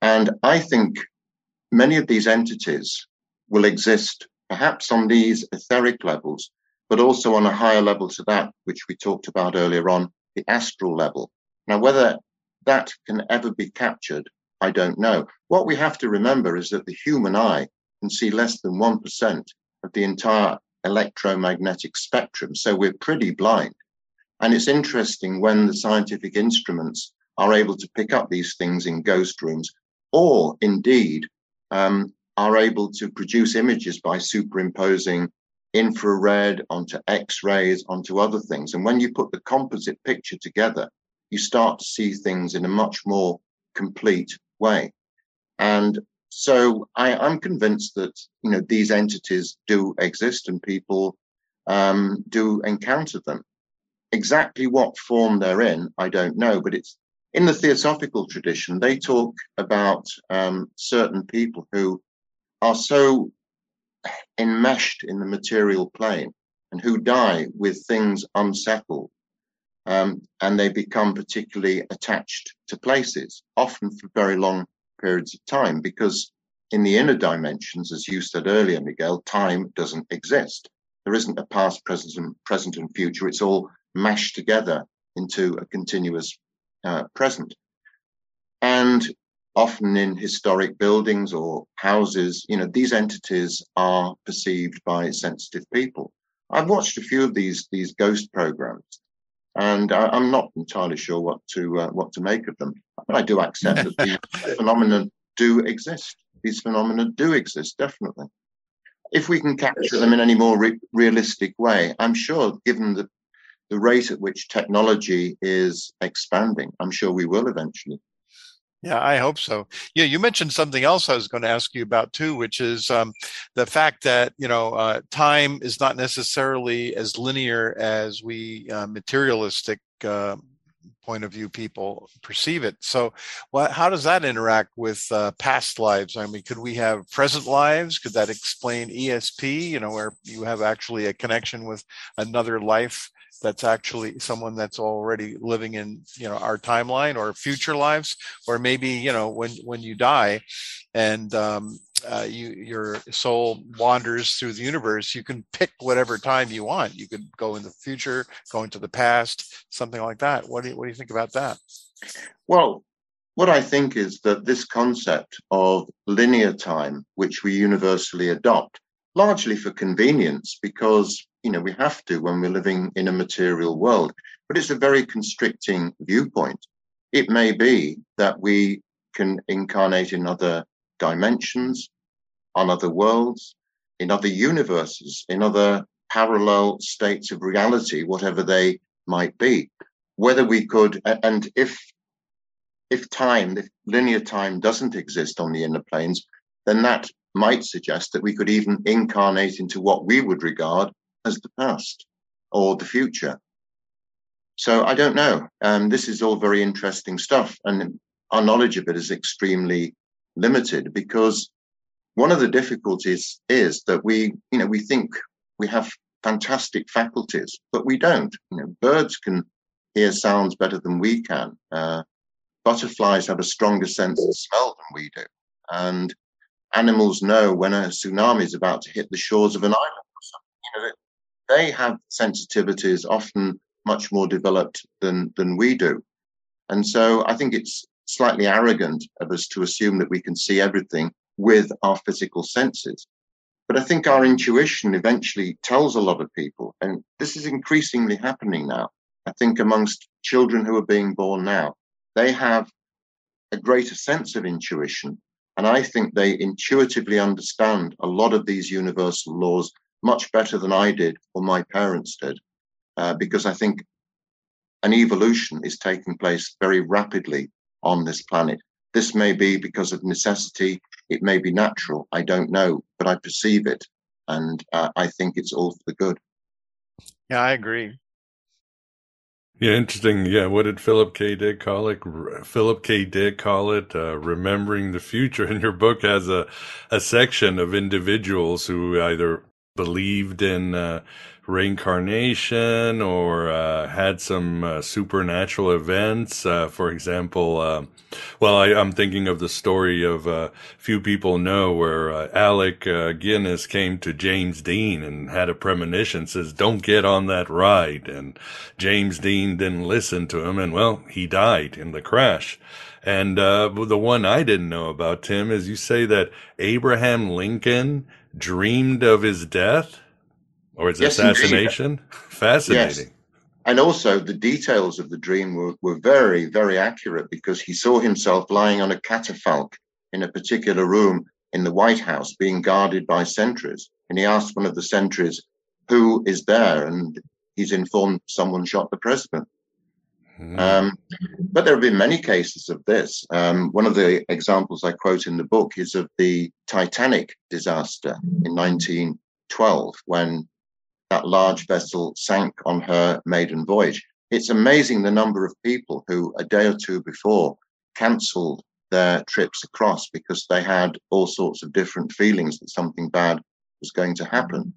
And I think many of these entities will exist perhaps on these etheric levels, but also on a higher level to that, which we talked about earlier on, the astral level. Now, whether that can ever be captured, I don't know. What we have to remember is that the human eye can see less than 1% of the entire electromagnetic spectrum. So we're pretty blind. And it's interesting when the scientific instruments are able to pick up these things in ghost rooms, or indeed um, are able to produce images by superimposing infrared onto X-rays onto other things. And when you put the composite picture together, you start to see things in a much more complete way. And so I, am convinced that you know these entities do exist and people um, do encounter them. Exactly what form they're in, I don't know, but it's in the theosophical tradition. They talk about um, certain people who are so enmeshed in the material plane and who die with things unsettled um, and they become particularly attached to places, often for very long periods of time because in the inner dimensions, as you said earlier, Miguel, time doesn't exist. There isn't a past, present, and present and future. It's all mashed together into a continuous uh, present. And often in historic buildings or houses, you know, these entities are perceived by sensitive people. I've watched a few of these these ghost programs, and I, am not entirely sure what to uh, what to make of them. But I do accept that these phenomena do exist. These phenomena do exist, definitely. If we can capture them in any more re- realistic way, I'm sure, given the the rate at which technology is expanding, I'm sure we will eventually. Yeah, I hope so. Yeah, you mentioned something else I was going to ask you about too, which is um, the fact that you know uh, time is not necessarily as linear as we uh, materialistic uh, point of view people perceive it. So, what, how does that interact with uh, past lives? I mean, could we have present lives? Could that explain ESP? You know, where you have actually a connection with another life that's actually someone that's already living in you know our timeline or future lives or maybe you know when when you die and um, uh, you your soul wanders through the universe you can pick whatever time you want. You could go in the future go into the past something like that. What do you, what do you think about that? Well what i think is that this concept of linear time which we universally adopt largely for convenience because you know we have to when we're living in a material world but it's a very constricting viewpoint. It may be that we can incarnate in other dimensions on other worlds in other universes in other parallel states of reality whatever they might be. Whether we could and if if time if linear time doesn't exist on the inner planes then that might suggest that we could even incarnate into what we would regard as the past or the future. So I don't know. Um, this is all very interesting stuff, and our knowledge of it is extremely limited because one of the difficulties is that we, you know, we think we have fantastic faculties, but we don't. You know, birds can hear sounds better than we can. Uh, butterflies have a stronger sense of smell than we do, and animals know when a tsunami is about to hit the shores of an island or something. You know, they have sensitivities often much more developed than than we do. And so I think it's slightly arrogant of us to assume that we can see everything with our physical senses. But I think our intuition eventually tells a lot of people, and this is increasingly happening now. I think amongst children who are being born now, they have a greater sense of intuition and I think they intuitively understand a lot of these universal laws much better than I did or my parents did, uh, because I think an evolution is taking place very rapidly on this planet. This may be because of necessity, it may be natural, I don't know, but I perceive it. And uh, I think it's all for the good. Yeah, I agree. Yeah, interesting. Yeah, what did Philip K. Dick call it? Philip K. Dick call it uh, remembering the future. And your book has a a section of individuals who either believed in uh, reincarnation or uh, had some uh, supernatural events. Uh, for example, um, well, I, am thinking of the story of a uh, few people know where uh, Alec Guinness came to James Dean and had a premonition, says, "Don't get on that ride," and James Dean didn't listen to him, and well, he died in the crash. And the one I didn't know about Tim is you say that Abraham Lincoln dreamed of his death or his yes, assassination. Indeed. Fascinating. Yes. And also, the details of the dream were, were very, very accurate because he saw himself lying on a catafalque in a particular room in the White House being guarded by sentries. And he asked one of the sentries, Who is there? And he's informed someone shot the president. Mm. Um, but there have been many cases of this. Um, one of the examples I quote in the book is of the Titanic disaster in 1912 when that large vessel sank on her maiden voyage. It's amazing the number of people who a day or two before cancelled their trips across because they had all sorts of different feelings that something bad was going to happen.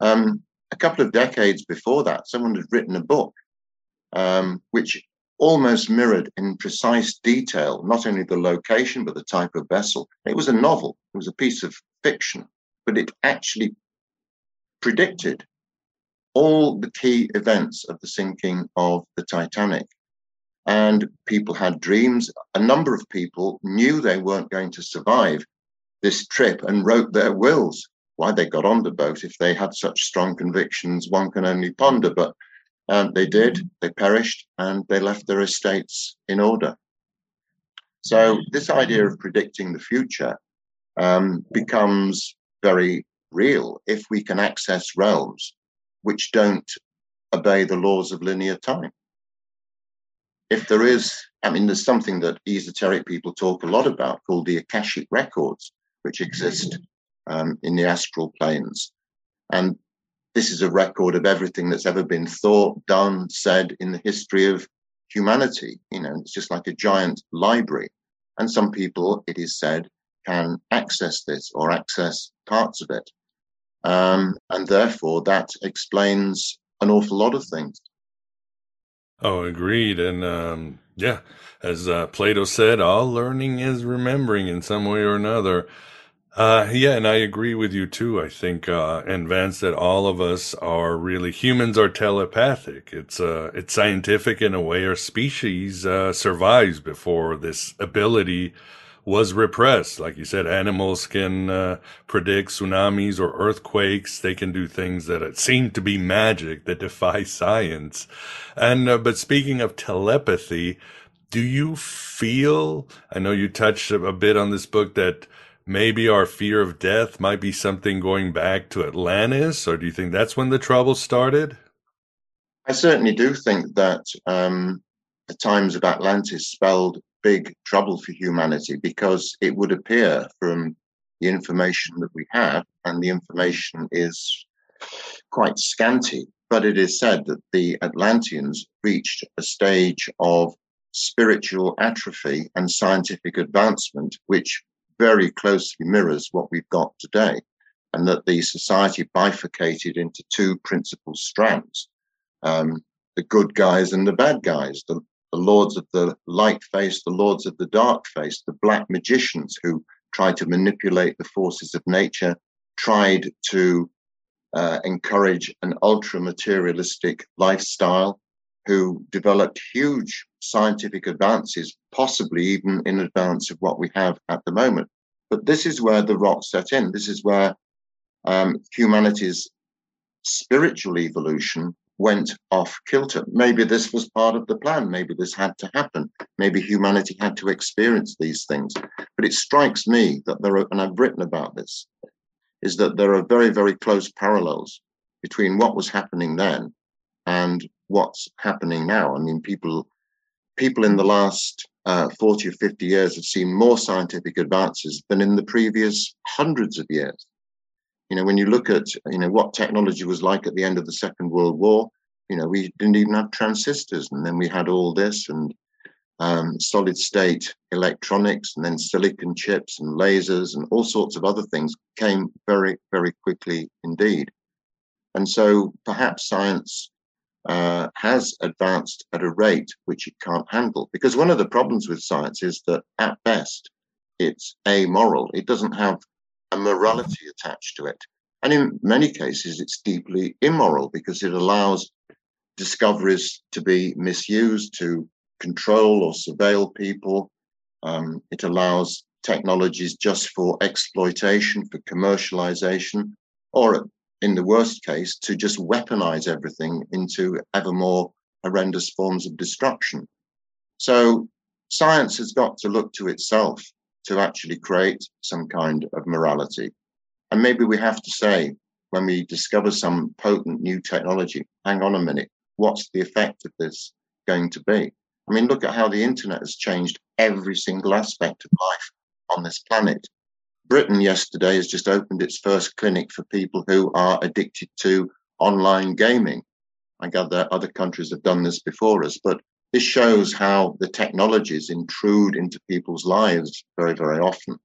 Um, a couple of decades before that, someone had written a book um, which almost mirrored in precise detail not only the location but the type of vessel. It was a novel, it was a piece of fiction, but it actually predicted all the key events of the sinking of the Titanic. and people had dreams. A number of people knew they weren't going to survive this trip and wrote their wills. Why they got on the boat if they had such strong convictions, one can only ponder. But um, they did, they perished, and they left their estates in order. So, this idea of predicting the future um, becomes very real if we can access realms which don't obey the laws of linear time. If there is, I mean, there's something that esoteric people talk a lot about called the Akashic records, which exist um, in the astral planes. And this is a record of everything that's ever been thought, done, said in the history of humanity. You know, it's just like a giant library. And some people, it is said, can access this or access parts of it. Um, and therefore, that explains an awful lot of things. Oh, agreed. And um, yeah, as uh, Plato said, all learning is remembering in some way or another. Uh, yeah, and I agree with you too. I think, uh, and Vance, that all of us are really humans are telepathic. It's uh, it's scientific in a way. Our species uh, survives before this ability was repressed. Like you said, animals can uh, predict tsunamis or earthquakes. They can do things that seem to be magic that defy science. And uh, but speaking of telepathy, do you feel? I know you touched a bit on this book that maybe our fear of death might be something going back to Atlantis, or do you think that's when the trouble started? I certainly do think that um, the times of Atlantis spelled big trouble for humanity because it would appear from the information that we have, and the information is quite scanty, but it is said that the Atlanteans reached a stage of spiritual atrophy and scientific advancement, which very closely mirrors what we've got today, and that the society bifurcated into two principal strands um, the good guys and the bad guys, the, the lords of the light face, the lords of the dark face, the black magicians who tried to manipulate the forces of nature, tried to uh, encourage an ultra materialistic lifestyle, who developed huge scientific advances, possibly even in advance of what we have at the moment. But this is where the rot set in. This is where um, humanity's spiritual evolution went off kilter. Maybe this was part of the plan. Maybe this had to happen. Maybe humanity had to experience these things. But it strikes me that there are, and I've written about this, is that there are very, very close parallels between what was happening then and what's happening now. I mean, people, people in the last uh, 40 or 50 years have seen more scientific advances than in the previous hundreds of years. You know, when you look at, you know, what technology was like at the end of the Second World War, you know, we didn't even have transistors. And then we had all this and um, solid state electronics and then silicon chips and lasers and all sorts of other things came very, very quickly indeed. And so perhaps science uh, has advanced at a rate which it can't handle. Because one of the problems with science is that at best, it's amoral. It doesn't have a morality attached to it. And in many cases, it's deeply immoral because it allows discoveries to be misused to control or surveil people. Um, it allows technologies just for exploitation, for commercialization, or in the worst case, to just weaponize everything into ever more horrendous forms of destruction. So science has got to look to itself to actually create some kind of morality. And maybe we have to say, when we discover some potent new technology, hang on a minute, what's the effect of this going to be? I mean, look at how the internet has changed every single aspect of life on this planet. Britain yesterday has just opened its first clinic for people who are addicted to online gaming. I gather other countries have done this before us, but this shows how the technologies intrude into people's lives very, very often.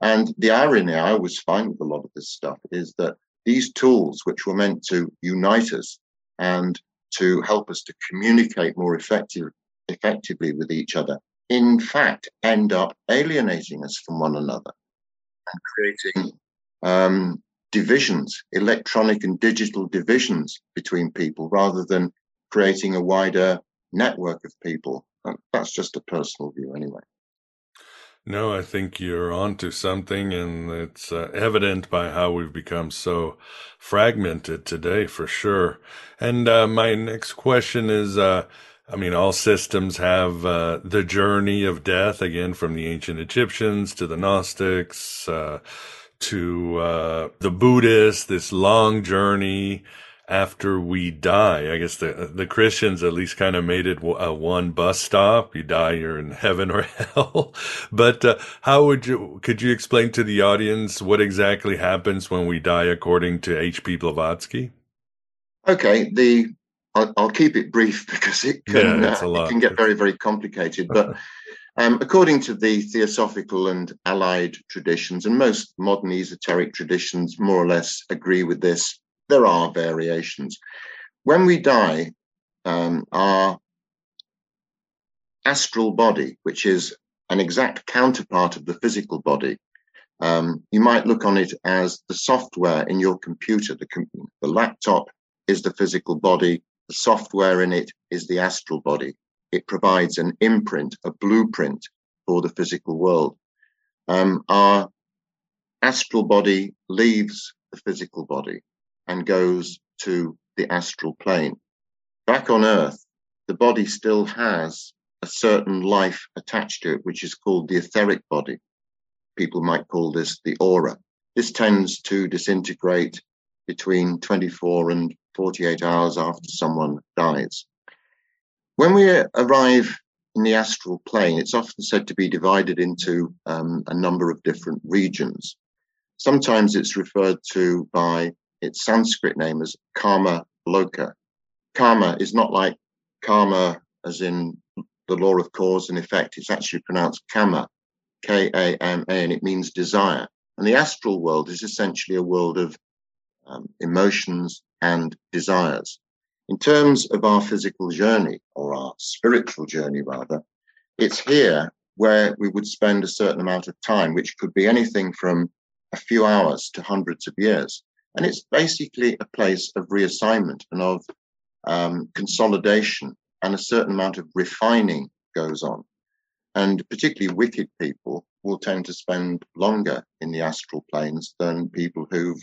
And the irony I always find with a lot of this stuff is that these tools, which were meant to unite us and to help us to communicate more effective, effectively with each other, in fact end up alienating us from one another creating um, divisions, electronic and digital divisions between people, rather than creating a wider network of people That's just a personal view, anyway. No, I think you're onto something, and it's uh, evident by how we've become so fragmented today, for sure. And uh, my next question is uh, I mean, all systems have uh, the journey of death, again, from the ancient Egyptians to the Gnostics uh, to uh, the Buddhists, this long journey after we die. I guess the the Christians at least kind of made it a one bus stop. You die, you're in heaven or hell. but uh, how would you? Could you explain to the audience what exactly happens when we die, according to H. P. Blavatsky? Okay, the I'll, I'll keep it brief because it can yeah, uh, it can get very very complicated, but. Um, according to the theosophical and allied traditions, and most modern esoteric traditions more or less agree with this, there are variations. When we die, um, our astral body, which is an exact counterpart of the physical body, um, you might look on it as the software in your computer. The, com- the laptop is the physical body, the software in it is the astral body. It provides an imprint, a blueprint for the physical world. Um, our astral body leaves the physical body and goes to the astral plane. Back on Earth, the body still has a certain life attached to it, which is called the etheric body. People might call this the aura. This tends to disintegrate between 24 and 48 hours after someone dies. When we arrive in the astral plane, it's often said to be divided into um, a number of different regions. Sometimes it's referred to by its Sanskrit name as karma Loka. Karma is not like karma as in the law of cause and effect. It's actually pronounced kama, K A M A, and it means desire. And the astral world is essentially a world of um, emotions and desires. In terms of our physical journey, or our spiritual journey rather, it's here where we would spend a certain amount of time, which could be anything from a few hours to hundreds of years. And it's basically a place of reassignment and of um, consolidation, and a certain amount of refining goes on. And particularly wicked people will tend to spend longer in the astral planes than people who've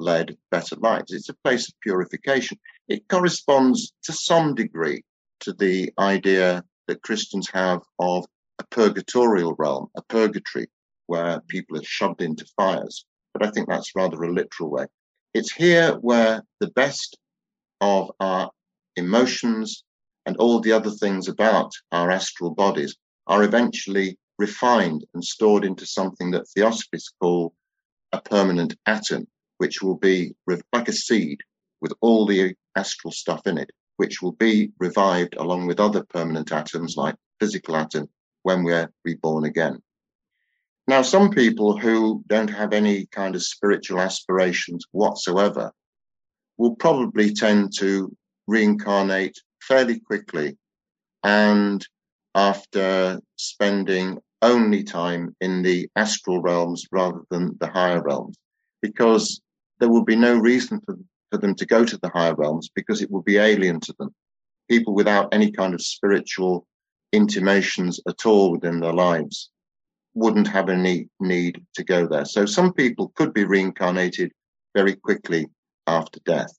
led better lives. It's a place of purification. It corresponds to some degree to the idea that Christians have of a purgatorial realm, a purgatory, where people are shoved into fires. But I think that's rather a literal way. It's here where the best of our emotions and all the other things about our astral bodies are eventually refined and stored into something that theosophists call a permanent atom, which will be like a seed with all the astral stuff in it, which will be revived along with other permanent atoms like physical atom when we're reborn again. Now, some people who don't have any kind of spiritual aspirations whatsoever will probably tend to reincarnate fairly quickly and after spending only time in the astral realms rather than the higher realms, because there will be no reason for, for them to go to the higher realms because it will be alien to them. People without any kind of spiritual intimations at all within their lives wouldn't have any need to go there. So some people could be reincarnated very quickly after death.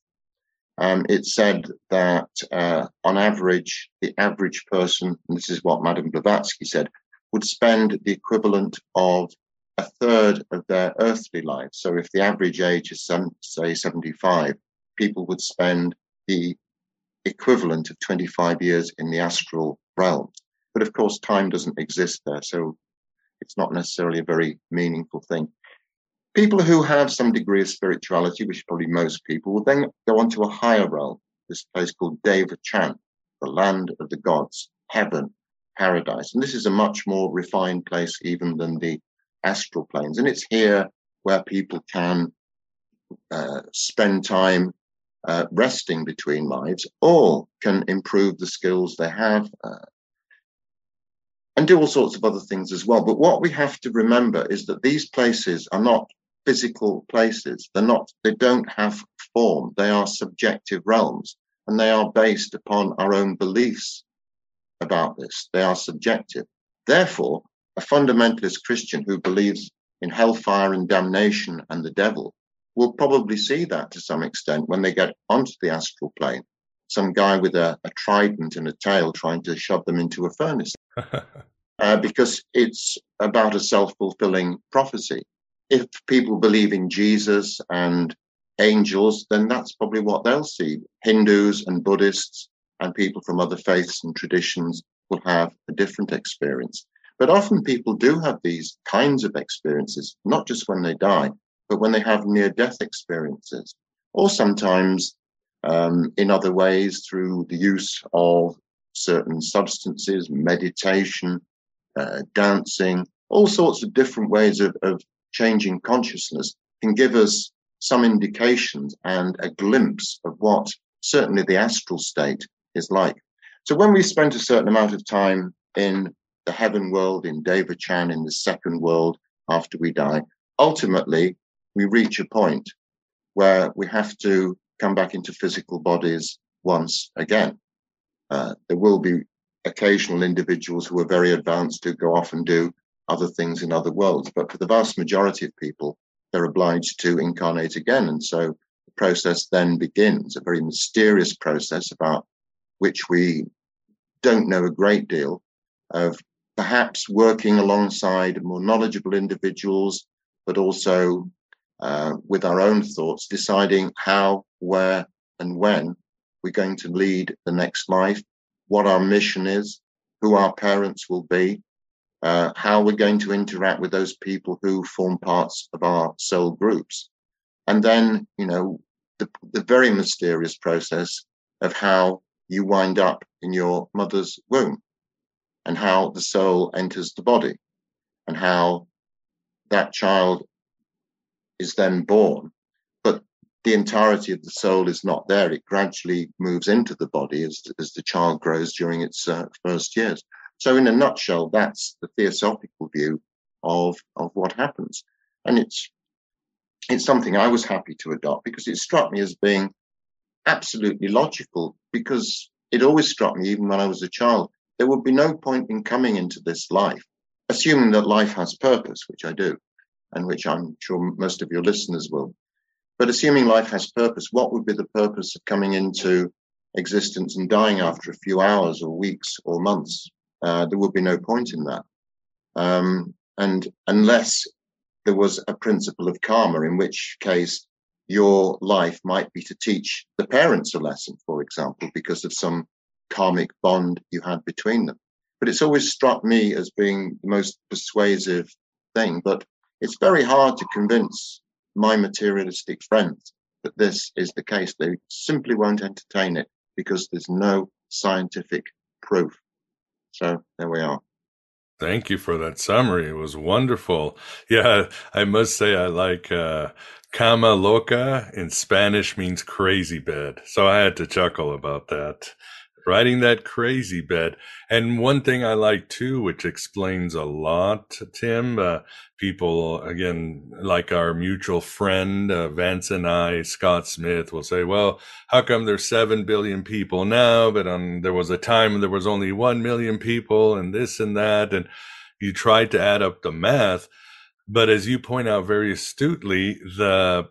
Um, it's said that uh, on average, the average person, and this is what Madame Blavatsky said, would spend the equivalent of a third of their earthly life. So if the average age is, some, say, 75, people would spend the equivalent of 25 years in the astral realm. But of course, time doesn't exist there. So it's not necessarily a very meaningful thing. People who have some degree of spirituality, which probably most people, will then go on to a higher realm, this place called Devachan, the land of the gods, heaven, paradise. And this is a much more refined place even than the astral planes. And it's here where people can uh, spend time uh, resting between lives or can improve the skills they have, uh, and do all sorts of other things as well. But what we have to remember is that these places are not physical places. They're not, they don't have form. They are subjective realms and they are based upon our own beliefs about this. They are subjective. Therefore, a fundamentalist Christian who believes in hellfire and damnation and the devil will probably see that to some extent when they get onto the astral plane. Some guy with a, a trident and a tail trying to shove them into a furnace. uh, because it's about a self fulfilling prophecy. If people believe in Jesus and angels, then that's probably what they'll see. Hindus and Buddhists and people from other faiths and traditions will have a different experience. But often people do have these kinds of experiences, not just when they die, but when they have near death experiences, or sometimes um, in other ways through the use of certain substances, meditation, uh, dancing, all sorts of different ways of, of changing consciousness can give us some indications and a glimpse of what certainly the astral state is like. So when we spent a certain amount of time in the heaven world, in Devachan, in the second world after we die, ultimately we reach a point where we have to come back into physical bodies once again. Uh, there will be occasional individuals who are very advanced who go off and do other things in other worlds, but for the vast majority of people, they're obliged to incarnate again. And so the process then begins, a very mysterious process about which we don't know a great deal of perhaps working alongside more knowledgeable individuals, but also uh, with our own thoughts, deciding how, where, and when we're going to lead the next life, what our mission is, who our parents will be, uh, how we're going to interact with those people who form parts of our soul groups. And then, you know, the, the very mysterious process of how you wind up in your mother's womb and how the soul enters the body and how that child is then born. But the entirety of the soul is not there. It gradually moves into the body as, as the child grows during its uh, first years. So, in a nutshell, that's the theosophical view of, of what happens. And it's, it's something I was happy to adopt because it struck me as being absolutely logical because it always struck me, even when I was a child, there would be no point in coming into this life, assuming that life has purpose, which I do, and which I'm sure most of your listeners will. But assuming life has purpose, what would be the purpose of coming into existence and dying after a few hours or weeks or months? Uh, there would be no point in that. Um, and unless there was a principle of karma, in which case your life might be to teach the parents a lesson, for example, because of some karmic bond you had between them. But it's always struck me as being the most persuasive thing. But it's very hard to convince my materialistic friends that this is the case. They simply won't entertain it because there's no scientific proof. So there we are. Thank you for that summary. It was wonderful. Yeah, I must say I like uh, Cama loca in Spanish means crazy bed. So I had to chuckle about that. Riding that crazy bed. And one thing I like too, which explains a lot, Tim, uh, people, again, like our mutual friend, uh, Vance and I, Scott Smith, will say, well, how come there's 7 billion people now? But um, there was a time when there was only 1 million people and this and that. And you tried to add up the math. But as you point out very astutely, the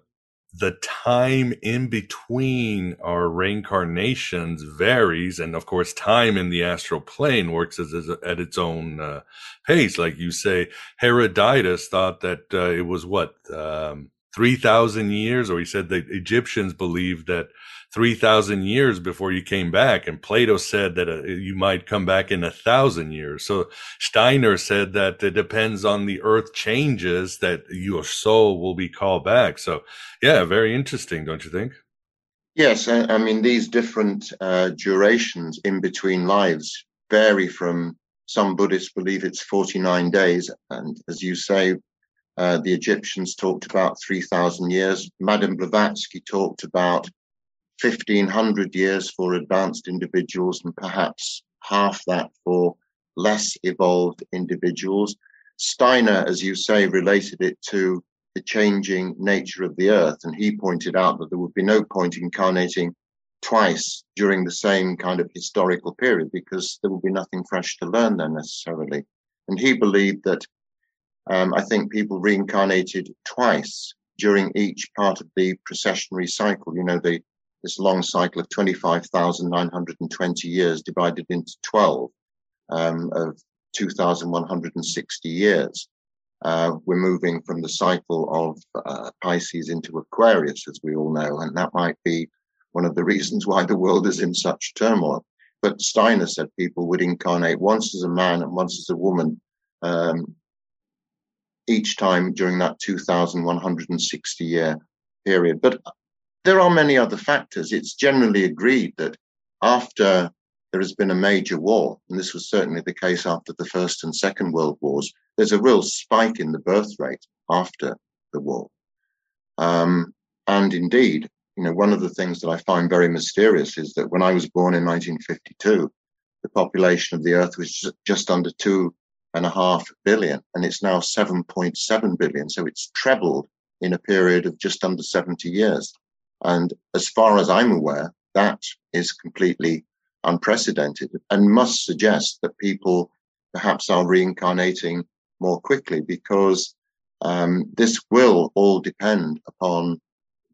the time in between our reincarnations varies and of course time in the astral plane works as, as at its own uh, pace. Like you say herodotus thought that uh, it was what um, 3000 years or he said the egyptians believed that 3,000 years before you came back. And Plato said that uh, you might come back in a thousand years. So Steiner said that it depends on the earth changes that your soul will be called back. So, yeah, very interesting, don't you think? Yes. I, I mean, these different uh, durations in between lives vary from some Buddhists believe it's 49 days. And as you say, uh, the Egyptians talked about 3,000 years. Madame Blavatsky talked about 1500 years for advanced individuals and perhaps half that for less evolved individuals. Steiner, as you say, related it to the changing nature of the earth. And he pointed out that there would be no point incarnating twice during the same kind of historical period because there would be nothing fresh to learn then necessarily. And he believed that um, I think people reincarnated twice during each part of the precessionary cycle. You know, the this long cycle of 25,920 years divided into 12 um, of 2,160 years. Uh, we're moving from the cycle of uh, Pisces into Aquarius, as we all know, and that might be one of the reasons why the world is in such turmoil. But Steiner said people would incarnate once as a man and once as a woman, um, each time during that 2,160 year period. But there are many other factors. It's generally agreed that after there has been a major war, and this was certainly the case after the First and Second World Wars, there's a real spike in the birth rate after the war. Um, and indeed, you know, one of the things that I find very mysterious is that when I was born in 1952, the population of the Earth was just under two and a half billion, and it's now 7.7 billion. So it's trebled in a period of just under 70 years. And as far as I'm aware, that is completely unprecedented and must suggest that people perhaps are reincarnating more quickly because um, this will all depend upon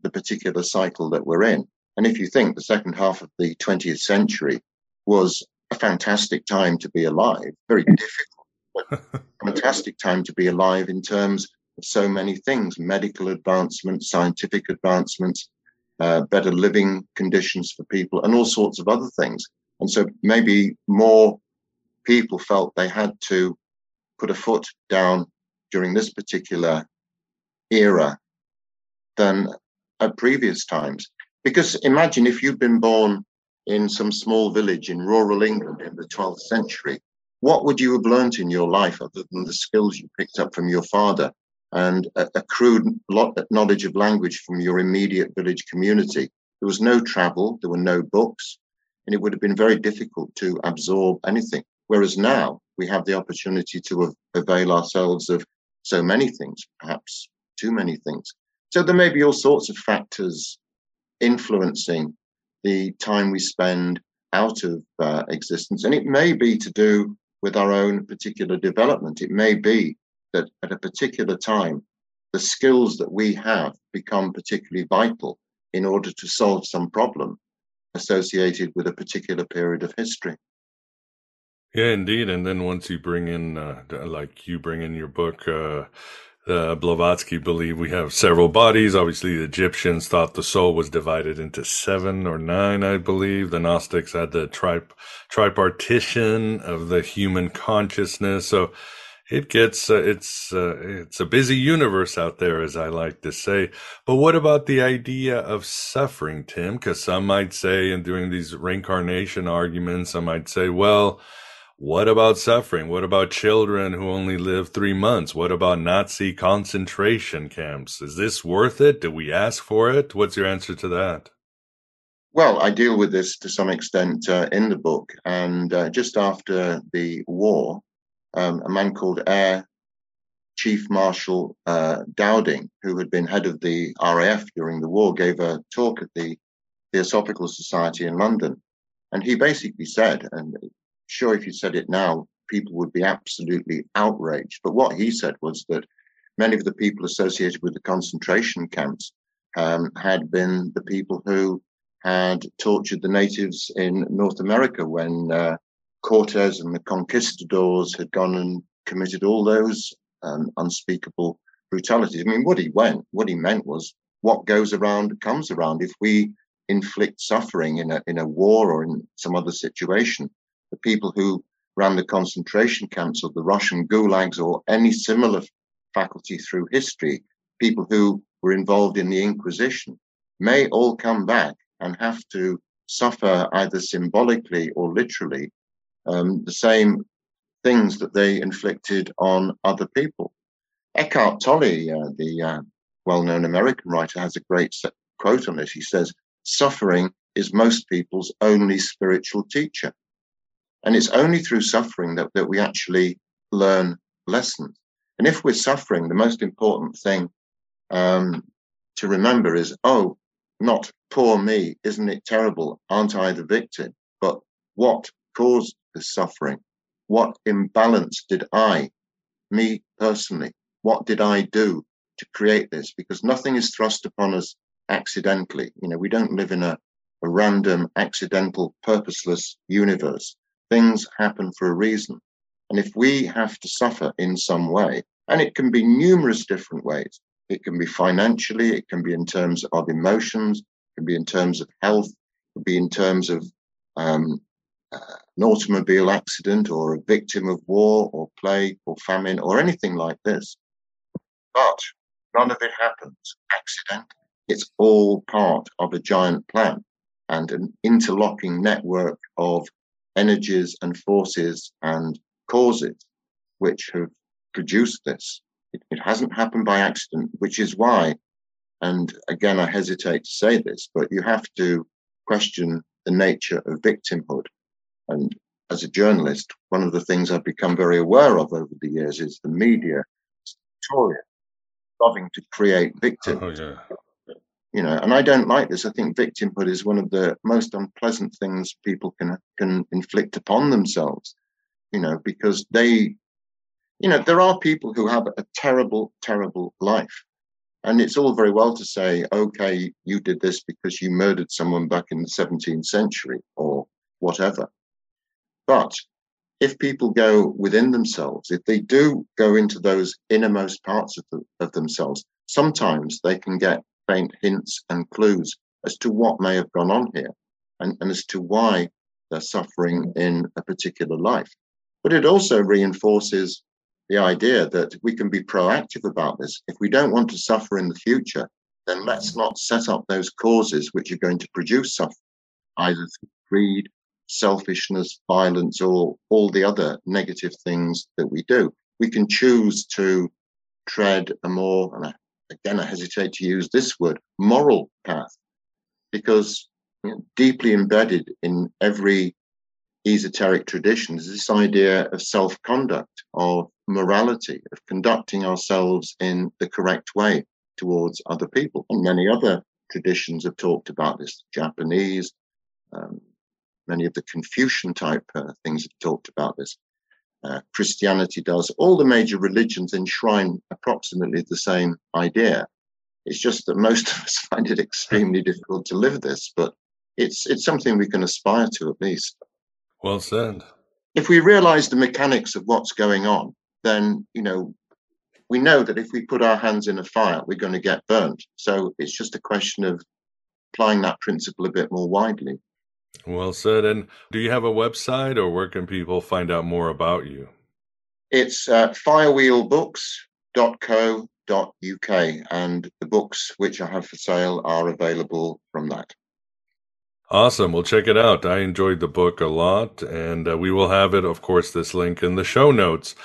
the particular cycle that we're in. And if you think the second half of the 20th century was a fantastic time to be alive, very difficult, but fantastic time to be alive in terms of so many things medical advancements, scientific advancements, uh, better living conditions for people, and all sorts of other things. And so maybe more people felt they had to put a foot down during this particular era than at previous times. Because imagine if you'd been born in some small village in rural England in the 12th century, what would you have learnt in your life other than the skills you picked up from your father and a, a crude knowledge of language from your immediate village community? There was no travel, there were no books, and it would have been very difficult to absorb anything. Whereas now we have the opportunity to avail ourselves of so many things, perhaps too many things. So there may be all sorts of factors influencing the time we spend out of uh, existence. And it may be to do with our own particular development. It may be that at a particular time, the skills that we have become particularly vital in order to solve some problem associated with a particular period of history. Yeah, indeed. And then once you bring in, uh, like you bring in your book, uh, uh, Blavatsky believed we have several bodies. Obviously, the Egyptians thought the soul was divided into seven or nine, I believe. The Gnostics had the tri- tripartition of the human consciousness. So it gets, uh, it's, uh, it's a busy universe out there, as I like to say. But what about the idea of suffering, Tim? Because some might say, in doing these reincarnation arguments, some might say, well, what about suffering? What about children who only live three months? What about Nazi concentration camps? Is this worth it? Do we ask for it? What's your answer to that? Well, I deal with this to some extent uh, in the book. And uh, just after the war, um, a man called Air Chief Marshal uh, Dowding, who had been head of the RAF during the war, gave a talk at the Theosophical Society in London. And he basically said, and sure if you said it now, people would be absolutely outraged. But what he said was that many of the people associated with the concentration camps um, had been the people who had tortured the natives in North America when uh, Cortez and the conquistadors had gone and committed all those um, unspeakable brutalities. I mean, what he went, what he meant was, what goes around comes around. If we inflict suffering in a in a war or in some other situation, the people who ran the concentration camps or the Russian gulags or any similar faculty through history, people who were involved in the Inquisition, may all come back and have to suffer either symbolically or literally um, the same things that they inflicted on other people. Eckhart Tolle, uh, the uh, well known American writer, has a great quote on this. He says, Suffering is most people's only spiritual teacher. And it's only through suffering that, that we actually learn lessons. And if we're suffering, the most important thing um, to remember is, oh, not poor me, isn't it terrible? Aren't I the victim? But what caused this suffering? What imbalance did I, me personally, what did I do to create this? Because nothing is thrust upon us accidentally. You know, we don't live in a, a random, accidental, purposeless universe. Things happen for a reason. And if we have to suffer in some way, and it can be numerous different ways, it can be financially, it can be in terms of emotions, it can be in terms of health, it can be in terms of um, uh, an automobile accident or a victim of war or plague or famine or anything like this. But none of it happens accidentally. It's all part of a giant plan and an interlocking network of energies and forces and causes which have produced this. It, it hasn't happened by accident, which is why, and again, I hesitate to say this, but you have to question the nature of victimhood. And as a journalist, one of the things I've become very aware of over the years is the media, Victoria, loving to create victims. Oh, yeah. You know, and I don't like this. I think victimhood is one of the most unpleasant things people can can inflict upon themselves. You know, because they you know, there are people who have a terrible, terrible life. And it's all very well to say, okay, you did this because you murdered someone back in the 17th century or whatever. But if people go within themselves, if they do go into those innermost parts of, the, of themselves, sometimes they can get faint hints and clues as to what may have gone on here and, and as to why they're suffering in a particular life. But it also reinforces the idea that we can be proactive about this. If we don't want to suffer in the future, then let's not set up those causes which are going to produce suffering, either through greed, selfishness, violence, or all the other negative things that we do. We can choose to tread a more, and I, again, I hesitate to use this word, moral path, because you know, deeply embedded in every esoteric tradition is this idea of self conduct, of morality, of conducting ourselves in the correct way towards other people. And many other traditions have talked about this. Japanese, um, many of the Confucian type uh, things have talked about this. Uh, Christianity does. All the major religions enshrine approximately the same idea. It's just that most of us find it extremely difficult to live this, but it's it's something we can aspire to at least. Well said. If we realize the mechanics of what's going on, then you know we know that if we put our hands in a fire, we're going to get burnt. So it's just a question of applying that principle a bit more widely. Well said. And do you have a website or where can people find out more about you? It's uh, firewheelbooks.co.uk, and the books which I have for sale are available from that. Awesome. We'll check it out. I enjoyed the book a lot, and uh, we will have it, of course, this link in the show notes.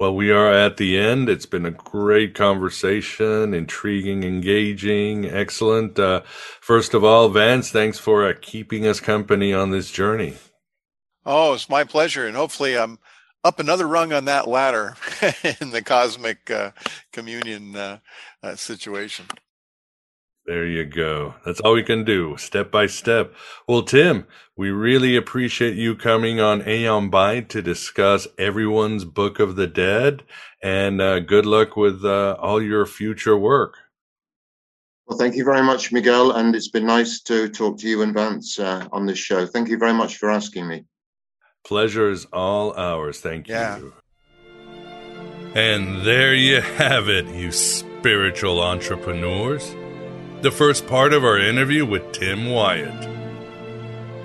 Well, we are at the end. It's been a great conversation, intriguing, engaging, excellent. Uh, first of all, Vance, thanks for uh, keeping us company on this journey. Oh, it's my pleasure. And hopefully, I'm up another rung on that ladder in the cosmic uh, communion uh, uh, situation. There you go. That's all we can do, step by step. Well, Tim, we really appreciate you coming on Aeon Byte to discuss everyone's Book of the Dead, and uh, good luck with uh, all your future work. Well, thank you very much, Miguel, and it's been nice to talk to you and Vance uh, on this show. Thank you very much for asking me. Pleasure is all ours. Thank yeah. you. And there you have it, you spiritual entrepreneurs the first part of our interview with Tim Wyatt.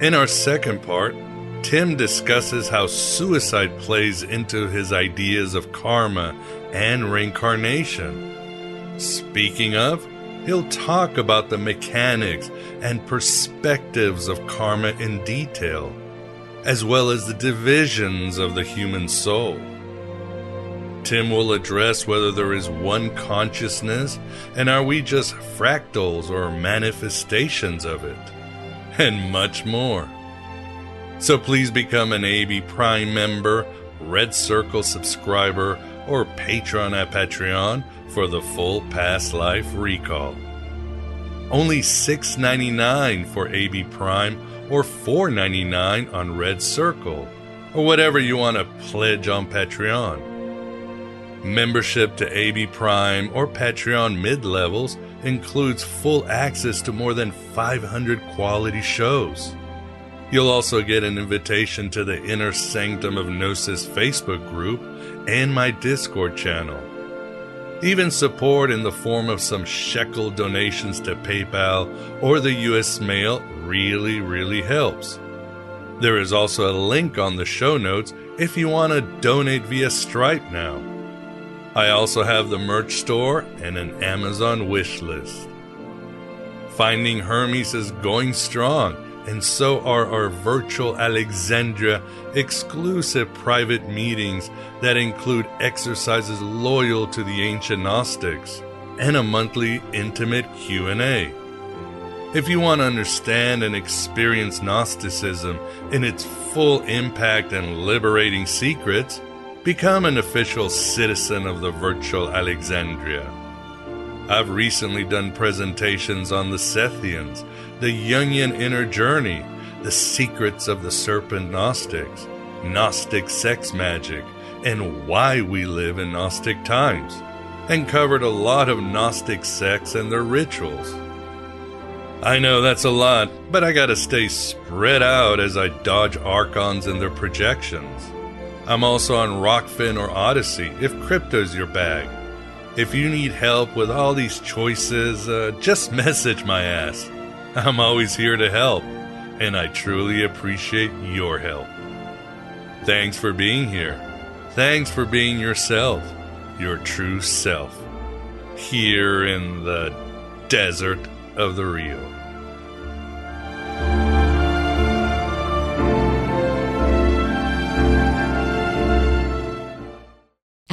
In our second part, Tim discusses how suicide plays into his ideas of karma and reincarnation. Speaking of, he'll talk about the mechanics and perspectives of karma in detail, as well as the divisions of the human soul. Tim will address whether there is one consciousness and are we just fractals or manifestations of it, and much more. So please become an AB Prime member, Red Circle subscriber, or patron at Patreon for the full past life recall. only $6.99 for AB Prime or $4.99 on Red Circle, or whatever you want to pledge on Patreon. Membership to AB Prime or Patreon mid levels includes full access to more than 500 quality shows. You'll also get an invitation to the Inner Sanctum of Gnosis Facebook group and my Discord channel. Even support in the form of some shekel donations to PayPal or the US mail really, really helps. There is also a link on the show notes if you want to donate via Stripe now. I also have the merch store and an Amazon wish list. Finding Hermes is going strong, and so are our virtual Alexandria exclusive private meetings that include exercises loyal to the ancient Gnostics and a monthly intimate Q&A. If you want to understand and experience Gnosticism in its full impact and liberating secrets, become an official citizen of the virtual Alexandria. I've recently done presentations on the Sethians, the Jungian inner journey, the secrets of the serpent Gnostics, Gnostic sex magic, and why we live in Gnostic times, and covered a lot of Gnostic sects and their rituals. I know that's a lot, but I gotta stay spread out as I dodge archons and their projections. I'm also on Rokfin or Odysee if crypto's your bag. If you need help with all these choices, uh, just message my ass. I'm always here to help, and I truly appreciate your help. Thanks for being here. Thanks for being yourself, your true self, here in the desert of the real.